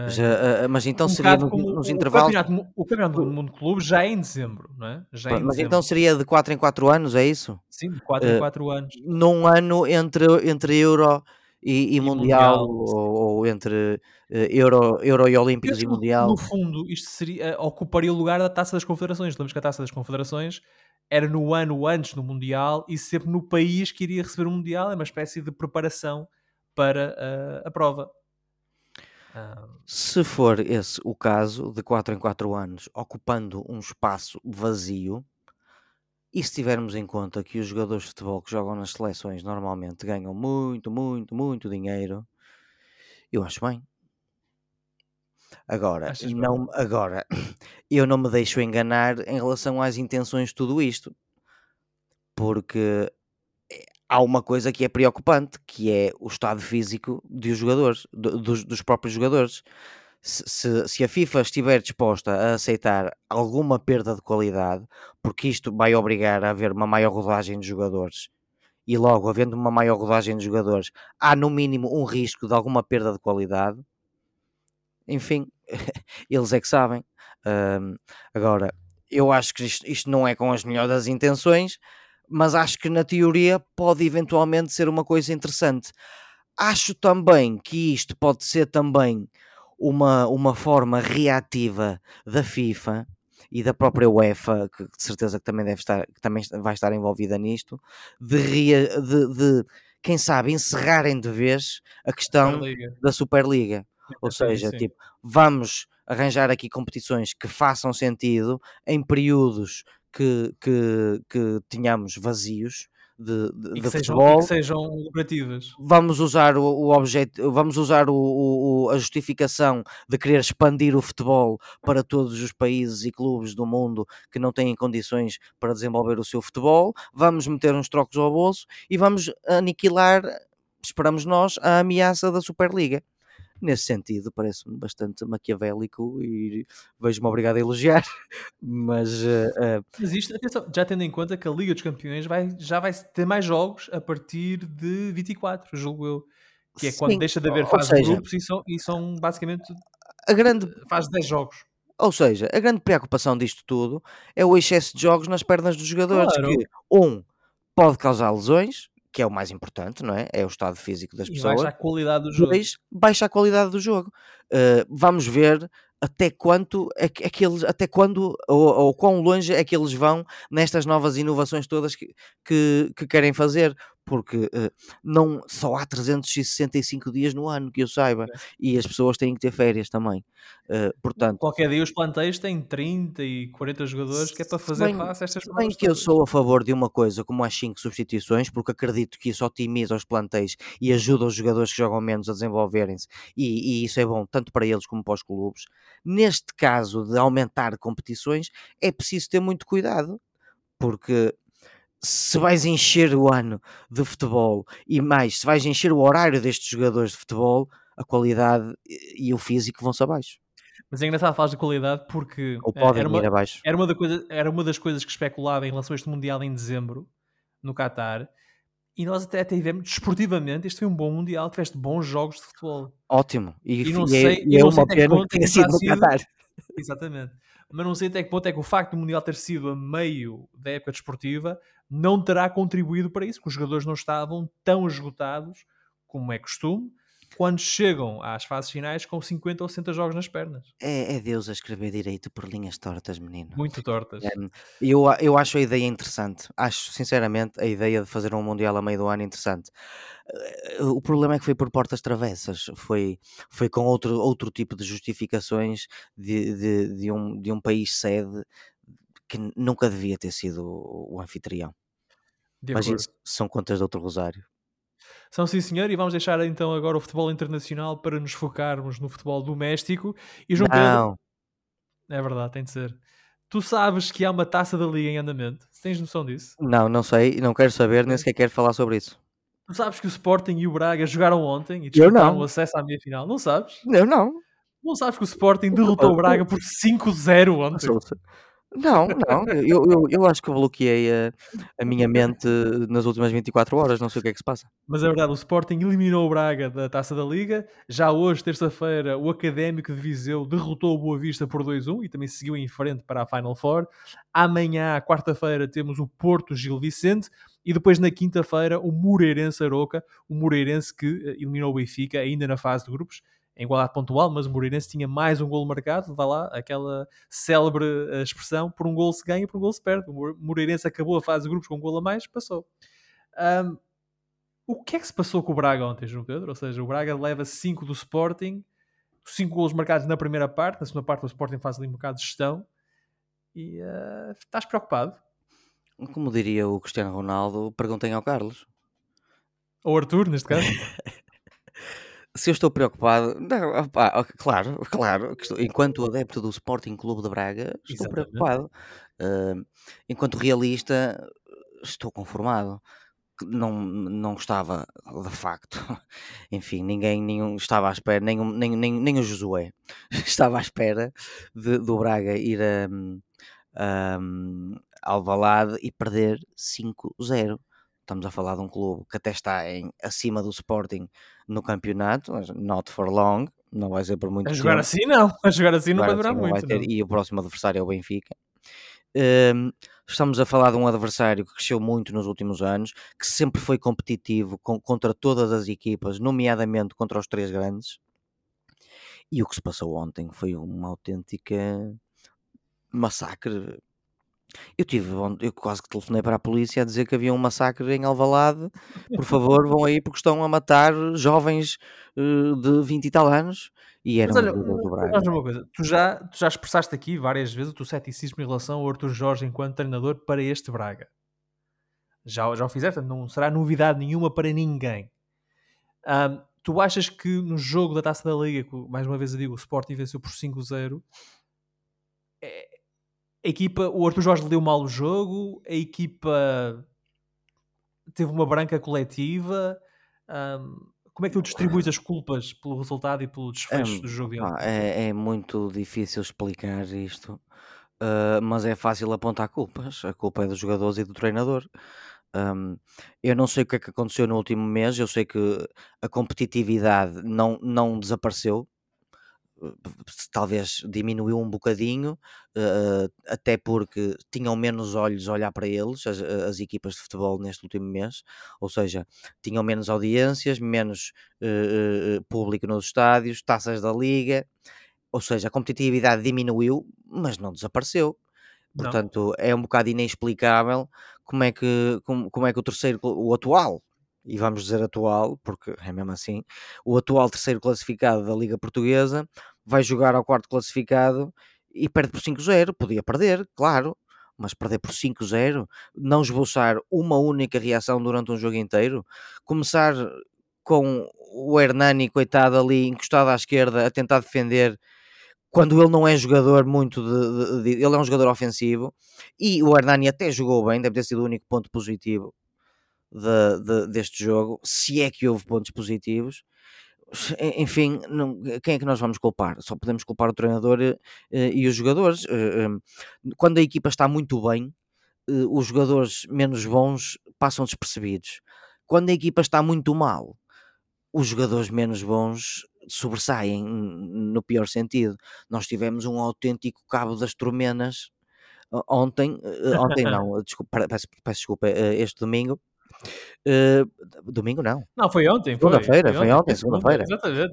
já, uh, mas então um seria no, nos o, intervalos. O campeonato, o campeonato do Mundo Clube já é em dezembro, não é? Já é mas dezembro. então seria de 4 em 4 anos, é isso? Sim, de 4 uh, em 4 anos. Num ano entre, entre Euro e, e, e mundial, mundial, ou, ou entre uh, Euro, Euro e Olímpicos e Mundial. No fundo, isto seria, ocuparia o lugar da Taça das Confederações. Lembras que a Taça das Confederações era no ano antes do Mundial e sempre no país que iria receber o Mundial, é uma espécie de preparação para a prova. Se for esse o caso, de 4 em 4 anos, ocupando um espaço vazio, e se tivermos em conta que os jogadores de futebol que jogam nas seleções normalmente ganham muito, muito, muito dinheiro, eu acho bem. Agora, não, agora, eu não me deixo enganar em relação às intenções de tudo isto, porque há uma coisa que é preocupante, que é o estado físico dos jogadores, dos, dos próprios jogadores. Se, se, a FIFA estiver disposta a aceitar alguma perda de qualidade, porque isto vai obrigar a haver uma maior rodagem de jogadores, e logo havendo uma maior rodagem de jogadores, há no mínimo um risco de alguma perda de qualidade. Enfim, eles é que sabem. Um, agora, eu acho que isto, isto não é com as melhores intenções, mas acho que na teoria pode eventualmente ser uma coisa interessante. Acho também que isto pode ser também uma, uma forma reativa da FIFA e da própria UEFA, que de certeza que também deve estar, que também vai estar envolvida nisto, de, rea, de, de quem sabe encerrarem de vez a questão Superliga. da Superliga. Ou seja, sim. tipo, vamos arranjar aqui competições que façam sentido em períodos que, que, que tínhamos vazios de, de, de sejam, futebol. que sejam lucrativas. Vamos usar o, o objeto, vamos usar o, o, a justificação de querer expandir o futebol para todos os países e clubes do mundo que não têm condições para desenvolver o seu futebol. Vamos meter uns trocos ao bolso e vamos aniquilar, esperamos nós, a ameaça da Superliga nesse sentido parece-me bastante maquiavélico e vejo-me obrigado a elogiar, mas... Uh. Mas isto, atenção, já tendo em conta que a Liga dos Campeões vai, já vai ter mais jogos a partir de 24, julgo eu, que é Sim, quando deixa de haver fase seja, de grupos e são, e são basicamente a grande fase de 10 jogos. Ou seja, a grande preocupação disto tudo é o excesso de jogos nas pernas dos jogadores, claro. que, um, pode causar lesões, que é o mais importante, não é? É o estado físico das e pessoas. Baixa a qualidade do jogo. Dois, baixa a qualidade do jogo. Uh, vamos ver até quanto é que, é que eles, até quando ou, ou quão longe é que eles vão nestas novas inovações todas que, que, que querem fazer porque uh, não só há 365 dias no ano que eu saiba é. e as pessoas têm que ter férias também. Uh, portanto qualquer dia os plantéis têm 30 e 40 jogadores que é para fazer bem, face a estas bem que eu sou a favor de uma coisa como as 5 substituições porque acredito que isso otimiza os plantéis e ajuda os jogadores que jogam menos a desenvolverem-se e, e isso é bom tanto para eles como para os clubes. Neste caso de aumentar competições é preciso ter muito cuidado porque se vais encher o ano de futebol e mais, se vais encher o horário destes jogadores de futebol, a qualidade e o físico vão-se abaixo. Mas é engraçado falar de qualidade porque Ou podem era, uma, ir abaixo. Era, uma coisa, era uma das coisas que especulava em relação a este Mundial em dezembro, no Qatar, E nós até tivemos, desportivamente, este foi um bom Mundial, tiveste bons jogos de futebol. Ótimo. E, E não e sei- é, e é não uma pena que é tenha sido no Qatar. Exatamente. Mas não sei até que ponto é que o facto do Mundial ter sido a meio da época desportiva não terá contribuído para isso, que os jogadores não estavam tão esgotados como é costume quando chegam às fases finais com 50 ou 60 jogos nas pernas. É, é Deus a escrever direito por linhas tortas, menino. Muito tortas. Um, eu, eu acho a ideia interessante. Acho, sinceramente, a ideia de fazer um Mundial a meio do ano interessante. Eh, O problema é que foi por portas travessas. Foi, foi com outro, outro tipo de justificações de, de, de um, de um país sede que nunca devia ter sido o, anfitrião. De Mas isso são contas de outro rosário. São sim, senhor, e vamos deixar então agora o futebol internacional para nos focarmos no futebol doméstico. E João Pedro, Não, é verdade, tem de ser. Tu sabes que há uma taça da Liga em andamento? Tens noção disso? não, não sei, não quero saber, nem sequer quero falar sobre isso. Tu sabes que o Sporting e o Braga jogaram ontem e disputaram não. o acesso à meia-final? Não sabes? Eu não. Não sabes que o Sporting derrotou o Braga por 5-0 ontem? Não, não, eu, eu, eu acho que eu bloqueei a, a minha mente nas últimas 24 horas, não sei o que é que se passa. Mas é verdade, o Sporting eliminou o Braga da Taça da Liga. Já hoje, terça-feira, o Académico de Viseu derrotou o Boa Vista por 2-1 e também seguiu em frente para a Final Four. Amanhã, quarta-feira, temos o Porto Gil Vicente e depois na quinta-feira o Moreirense Aroca, o Moreirense que eh, eliminou o Benfica ainda na fase de grupos, em igualdade pontual, mas o Moreirense tinha mais um golo marcado, vá lá, aquela célebre eh, expressão, por um golo se ganha, por um golo se perde. O Mo- Moreirense acabou a fase de grupos com um golo a mais, passou. Ahm, o que é que se passou com o Braga ontem, João Pedro? Ou seja, o Braga leva 5 do Sporting, 5 golos marcados na primeira parte, na segunda parte o Sporting faz ali um bocado de gestão e ah, estás preocupado? Como diria o Cristiano Ronaldo, perguntem ao Carlos. Ou Arthur, neste caso? Se eu estou preocupado, não, opá, claro, claro, estou- enquanto adepto do Sporting Clube de Braga, estou Exatamente. preocupado. Ah, enquanto realista, estou conformado. Não, não estava, de facto, enfim, ninguém nenhum, estava à espera, nem, o- nem, nem, nem o Josué estava à espera de- do Braga ir a, a, Alvalade e perder 5-0. Estamos a falar de um clube que até está em, acima do Sporting no campeonato, not for long, não vai ser por muito A jogar tempo. assim não, a jogar assim não vai durar sim, não vai muito. ter-. E o próximo adversário é o Benfica. Hum, estamos a falar de um adversário que cresceu muito nos últimos anos, que sempre foi competitivo com- contra todas as equipas, nomeadamente contra os três grandes. E o que se passou ontem foi uma autêntica massacre. Eu tive, eu quase que telefonei para a polícia a dizer que havia um massacre em Alvalade. Por favor, vão aí porque estão a matar jovens eh, de 20 e tal anos. E eram Mas olha, do uma coisa. Tu já, tu já expressaste aqui várias vezes o teu ceticismo em relação ao Arthur Jorge enquanto treinador para este Braga. Já, já o fizeste, não será novidade nenhuma para ninguém. Ahm, tu achas que no jogo da Taça da Liga, que, mais uma vez eu digo, o Sporting venceu por 5-0, é- a equipa, o Arthur Jorge deu mal o jogo, a equipa teve uma branca coletiva. ahm, como é que tu distribuis as culpas pelo resultado e pelo desfecho Hum, do jogo é, é muito difícil explicar isto, ah, mas é fácil apontar culpas. A culpa é dos jogadores e do treinador. Hum, eu não sei o que é que aconteceu no último mês, eu sei que a competitividade não, não desapareceu, talvez diminuiu um bocadinho, eh, até porque tinham menos olhos a olhar para eles, as, as equipas de futebol neste último mês, ou seja, tinham menos audiências, menos eh, público nos estádios, taças da liga, ou seja, a competitividade diminuiu, mas não desapareceu. Não. Portanto, é um bocado inexplicável como é que, como, como é que o terceiro, o atual, e vamos dizer atual, porque é mesmo assim, o atual terceiro classificado da Liga Portuguesa vai jogar ao quarto classificado e perde por 5-0. Podia perder, claro, mas perder por 5-0, não esboçar uma única reação durante um jogo inteiro, começar com o Hernani, coitado, ali encostado à esquerda a tentar defender quando ele não é jogador muito de, de- de- ele é um jogador ofensivo e o Hernani até jogou bem, deve ter sido o único ponto positivo de- de- deste jogo, se é que houve pontos positivos. Enfim, não- quem é que nós vamos culpar? Só podemos culpar o treinador eh, e os jogadores. Eh, Quando a equipa está muito bem, eh, os jogadores menos bons passam despercebidos. quando a equipa está muito mal, os jogadores menos bons sobressaem no pior sentido. Nós tivemos um autêntico cabo das tormenas ontem, ontem não, desculpa, peço, peço desculpa, este domingo, Uh, domingo não. Não, foi ontem. Segunda-feira, foi, ontem, segunda-feira.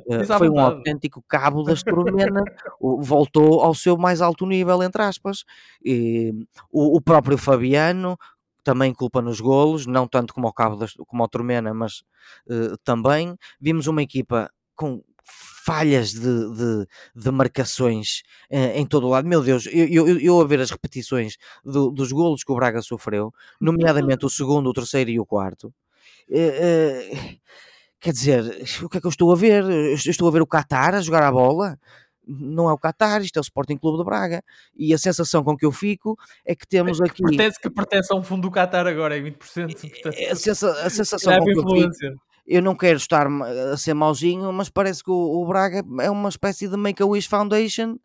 Uh, foi um autêntico cabo das turmenas. voltou ao seu mais alto nível, entre aspas. E, o, o, próprio Fabiano também culpa nos golos, não tanto como o cabo das, como o Turmena, mas uh, também. Vimos uma equipa com falhas de, de, de marcações uh, em todo o lado. Meu Deus, eu, eu, eu a ver as repetições do, dos golos que o Braga sofreu, nomeadamente o segundo, o terceiro e o quarto. Uh, quer dizer, o que é que eu estou a ver? Eu estou a ver o Qatar a jogar a bola? Não é o Qatar, isto é o Sporting Clube de Braga. E a sensação com que eu fico é que temos aqui. Pertence, que pertence a um fundo do Qatar agora, é 20%. Portanto, a, sensa, a sensação com que eu fico eu não quero estar a ser mauzinho, mas parece que o, o Braga é uma espécie de Make-A-Wish Foundation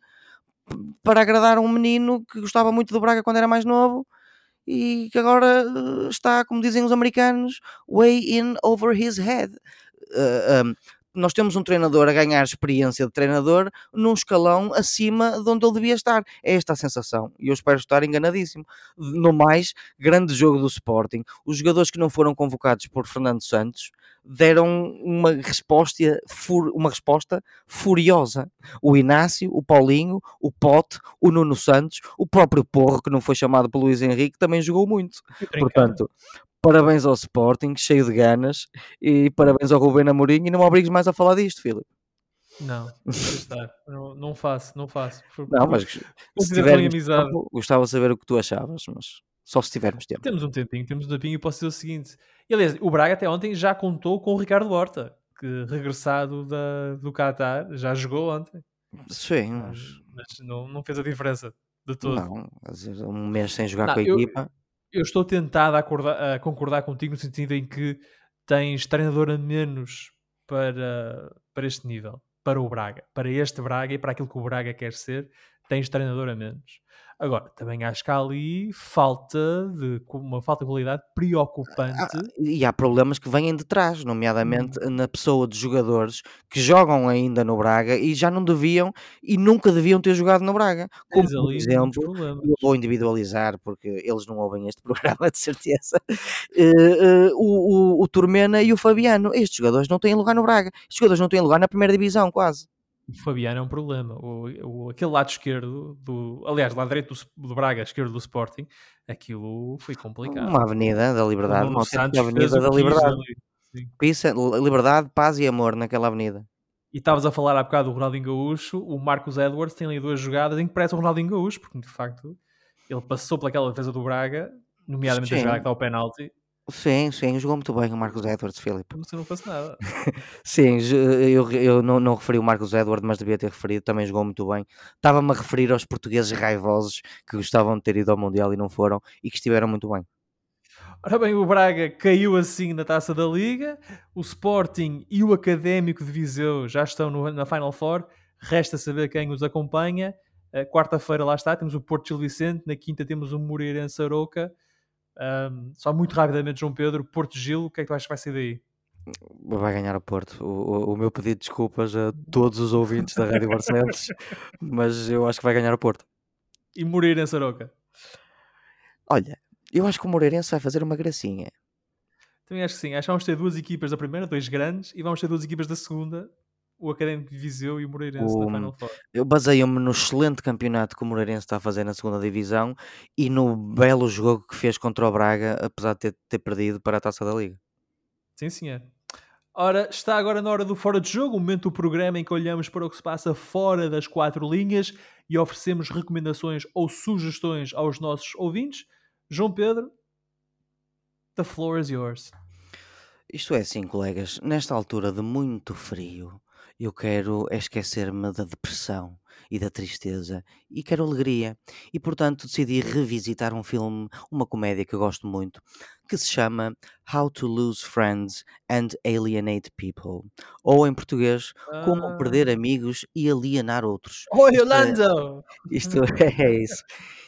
para agradar um menino que gostava muito do Braga quando era mais novo e que agora eh, está, como dizem os americanos, way in over his head. Uh, um, nós temos um treinador a ganhar experiência de treinador num escalão acima de onde ele devia estar. É esta a sensação. E eu espero estar enganadíssimo. No mais, grande jogo do Sporting. Os jogadores que não foram convocados por Fernando Santos deram uma resposta, uma resposta furiosa. O Inácio, o Paulinho, o Pote, o Nuno Santos, o próprio Porro, que não foi chamado pelo Luís Henrique, também jogou muito. Portanto, parabéns ao Sporting, cheio de ganas, e parabéns ao Rubén Amorim, e não me obrigues mais a falar disto, Filipe. Não, não, não faço, não faço. Não, mas se tivermos gostava de saber o que tu achavas, mas só se tivermos tempo. Temos um tempinho, temos um tempinho e posso dizer o seguinte. E, aliás, o Braga até ontem já contou com o Ricardo Horta, que regressado da, do Qatar, já jogou ontem. Sim, mas, mas não, não fez a diferença de todo. Não, um mês sem jogar não, com a eu, equipa. Eu estou tentado a, acordar, a concordar contigo no sentido em que tens treinador a menos para, para este nível, para o Braga, para este Braga e para aquilo que o Braga quer ser, tens treinador a menos. Agora, também acho que há ali falta de uma falta de qualidade preocupante. Ah, e há problemas que vêm de trás, nomeadamente hum. na pessoa de jogadores que jogam ainda no Braga e já não deviam e nunca deviam ter jogado no Braga. Como, por exemplo, eu vou individualizar porque eles não ouvem este programa de certeza. Uh, uh, o, o, o Turmena e o Fabiano, estes jogadores não têm lugar no Braga. Estes jogadores não têm lugar na primeira divisão, quase o Fabiano é um problema. O, o, aquele lado esquerdo, do, aliás, lado direito do, do, Braga, esquerdo do Sporting, aquilo foi complicado. Uma avenida da liberdade, uma avenida da liberdade. Pisa, liberdade, paz e amor naquela avenida. E estavas a falar há bocado do Ronaldinho Gaúcho, o Marcos Edwards tem ali duas jogadas em que parece o Ronaldinho Gaúcho, porque de facto ele passou pelaquela defesa do Braga, nomeadamente Sim. a jogada que dá o penalti, Sim, sim, jogou muito bem o Marcos Edwards, Filipe. Como se não fosse nada. sim, eu, eu não, não referi o Marcos Edwards, mas devia ter referido, também jogou muito bem. Estava-me a referir aos portugueses raivosos que gostavam de ter ido ao Mundial e não foram e que estiveram muito bem. Ora bem, o Braga caiu assim na taça da Liga, o Sporting e o Académico de Viseu já estão no, na Final Four. Resta saber quem os acompanha. Quarta-feira lá está, temos o Porto Gil Vicente, na quinta temos o Moreirense Aroca. Um, só muito rapidamente, João Pedro, Porto Gil, o que é que tu achas que vai sair daí? Vai ganhar o Porto. O, o, o meu pedido de desculpas a todos os ouvintes da Rádio Barcelos, mas eu acho que vai ganhar o Porto. E Moreirense Aroca? Olha, eu acho que o Moreirense vai fazer uma gracinha. Também acho que sim. Acho que vamos ter duas equipas da primeira, dois grandes, e vamos ter duas equipas da segunda, o Académico de Viseu e o Moreirense o, na Final Four. Eu baseio-me no excelente campeonato que o Moreirense está a fazer na segunda divisão e no belo jogo que fez contra o Braga, apesar de ter, ter perdido para a Taça da Liga. Sim, senhor. Ora, está agora na hora do Fora de Jogo, o momento do programa em que olhamos para o que se passa fora das quatro linhas e oferecemos recomendações ou sugestões aos nossos ouvintes. João Pedro, the floor is yours. Isto é assim, colegas, nesta altura de muito frio, eu quero é esquecer-me da depressão e da tristeza e quero alegria. E portanto decidi revisitar um filme, uma comédia que eu gosto muito, que se chama How to Lose Friends and Alienate People. Ou em português, Como Perder ah. Amigos e Alienar Outros. Oi, Orlando! Isto é, isto é isso.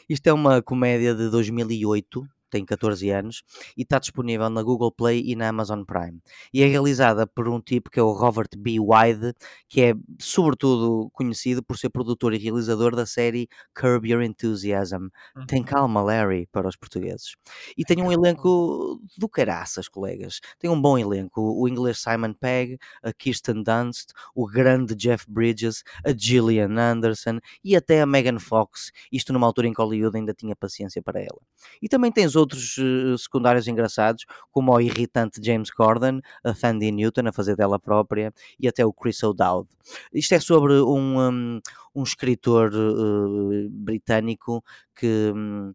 Isto é uma comédia de 2008 tem 14 anos e está disponível na Google Play e na Amazon Prime. E é realizada por um tipo que é o Robert B. Wide, que é sobretudo conhecido por ser produtor e realizador da série Curb Your Enthusiasm. Tem Uhum. calma, Larry, para os portugueses. E tem um elenco do caraças, colegas. Tem um bom elenco. O inglês Simon Pegg, a Kirsten Dunst, o grande Jeff Bridges, a Gillian Anderson e até a Megan Fox. Isto numa altura em que Hollywood ainda tinha paciência para ela. E também tens outros eh, secundários engraçados, como o irritante James Corden, a Sandy Newton a fazer dela própria e até o Chris O'Dowd. Isto é sobre um, um, um escritor eh, britânico que, hum,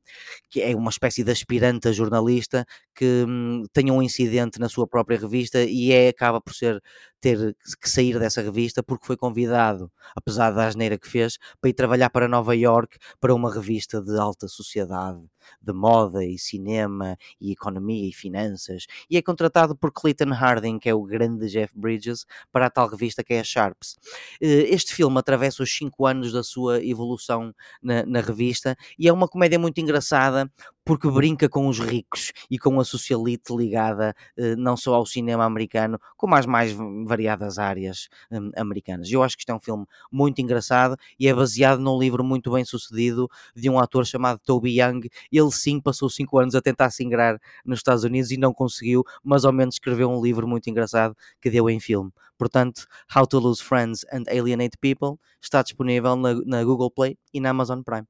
que é uma espécie de aspirante a jornalista que hum, tem um incidente na sua própria revista e é, acaba por ser ter que sair dessa revista porque foi convidado, apesar da asneira que fez, para ir trabalhar para Nova York para uma revista de alta sociedade, de moda e cinema e economia e finanças, e é contratado por Clayton Harding, que é o grande Jeff Bridges, para a tal revista que é a Sharps. Eh, Este filme atravessa os 5 anos da sua evolução na, na revista e é uma comédia muito engraçada porque brinca com os ricos e com a socialite ligada eh, não só ao cinema americano, como às mais variadas áreas hum, americanas. Eu acho que isto é um filme muito engraçado e é baseado num livro muito bem sucedido de um ator chamado Toby Young. Ele sim passou 5 anos a tentar se ingrar nos Estados Unidos e não conseguiu, mas ao menos escreveu um livro muito engraçado que deu em filme. Portanto, How to Lose Friends and Alienate People está disponível na, na Google Play e na Amazon Prime.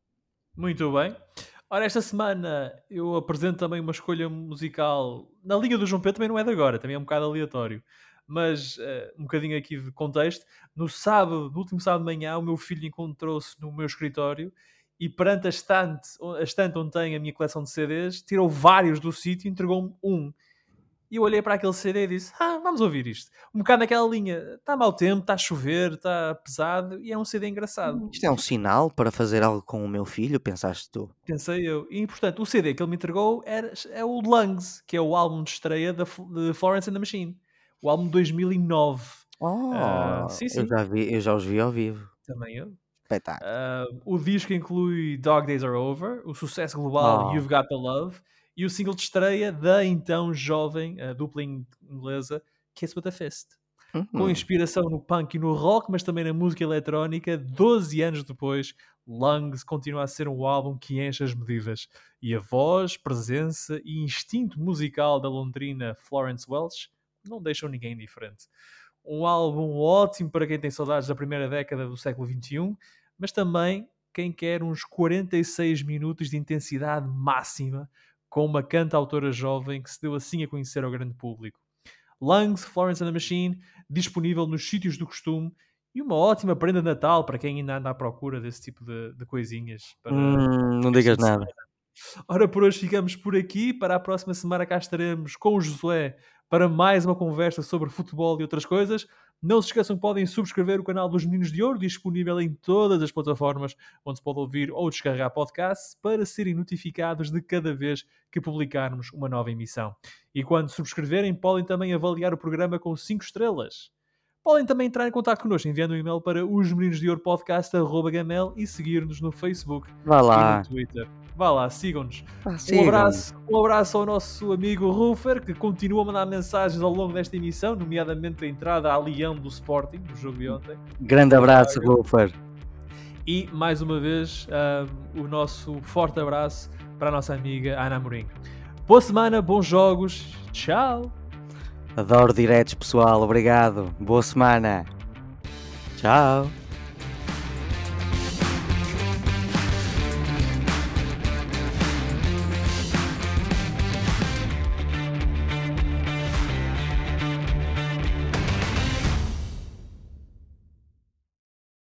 Muito bem. Ora, esta semana eu apresento também uma escolha musical na linha do João Pedro, também não é de agora, também é um bocado aleatório. Mas eh, um bocadinho aqui de contexto. No sábado, no último sábado de manhã, o meu filho encontrou-se no meu escritório e perante a estante, a estante onde tem a minha coleção de CDs, tirou vários do sítio e entregou-me um. E eu olhei para aquele CD e disse: Ah, vamos ouvir isto. Um bocado naquela linha: está mau tempo, está a chover, está pesado e é um CD engraçado. Isto é um sinal para fazer algo com o meu filho, pensaste tu? Pensei eu. E, portanto, o CD que ele me entregou era, é o Lungs, que é o álbum de estreia da, de Florence and the Machine. O álbum de 2009. Oh, Ah, sim, eu sim. já vi, eu já os vi ao vivo. Também eu. Espetáculo. Ah, o disco inclui Dog Days Are Over, o sucesso global Oh. You've Got the Love e o single de estreia da então jovem dupla in- inglesa Kiss with a Fist. Com Hum. inspiração no punk e no rock, mas também na música eletrónica, 12 anos depois, Lungs continua a ser um álbum que enche as medidas. E a voz, presença e instinto musical da londrina Florence Welch não deixam ninguém indiferente. Um álbum ótimo para quem tem saudades da primeira década do século XXI, mas também quem quer uns 46 minutos de intensidade máxima com uma canta-autora jovem que se deu assim a conhecer ao grande público. Lungs, Florence and the Machine, disponível nos sítios do costume e uma ótima prenda de Natal para quem ainda anda à procura desse tipo de, de coisinhas. Para Hum, não digas nada. Ora, por hoje ficamos por aqui. Para a próxima semana cá estaremos com o Josué para mais uma conversa sobre futebol e outras coisas. Não se esqueçam que podem subscrever o canal dos Meninos de Ouro, disponível em todas as plataformas onde se pode ouvir ou descarregar podcasts para serem notificados de cada vez que publicarmos uma nova emissão. E quando subscreverem, podem também avaliar o programa com 5 estrelas. Podem também entrar em contato connosco enviando um e-mail para os meninos de ouro podcast.gmail e seguir-nos no Facebook Vá e lá. no Twitter. Vá lá, sigam-nos. Vá, Um sigam-me. abraço, um abraço ao nosso amigo Rufer, que continua a mandar mensagens ao longo desta emissão, nomeadamente a entrada a Leão do Sporting, no jogo de ontem. Grande abraço, Golfer. E, mais uma vez, ah, o nosso forte abraço para a nossa amiga Ana Amorim. Boa semana, bons jogos, tchau! Adoro diretos, pessoal. Obrigado. Boa semana. Tchau.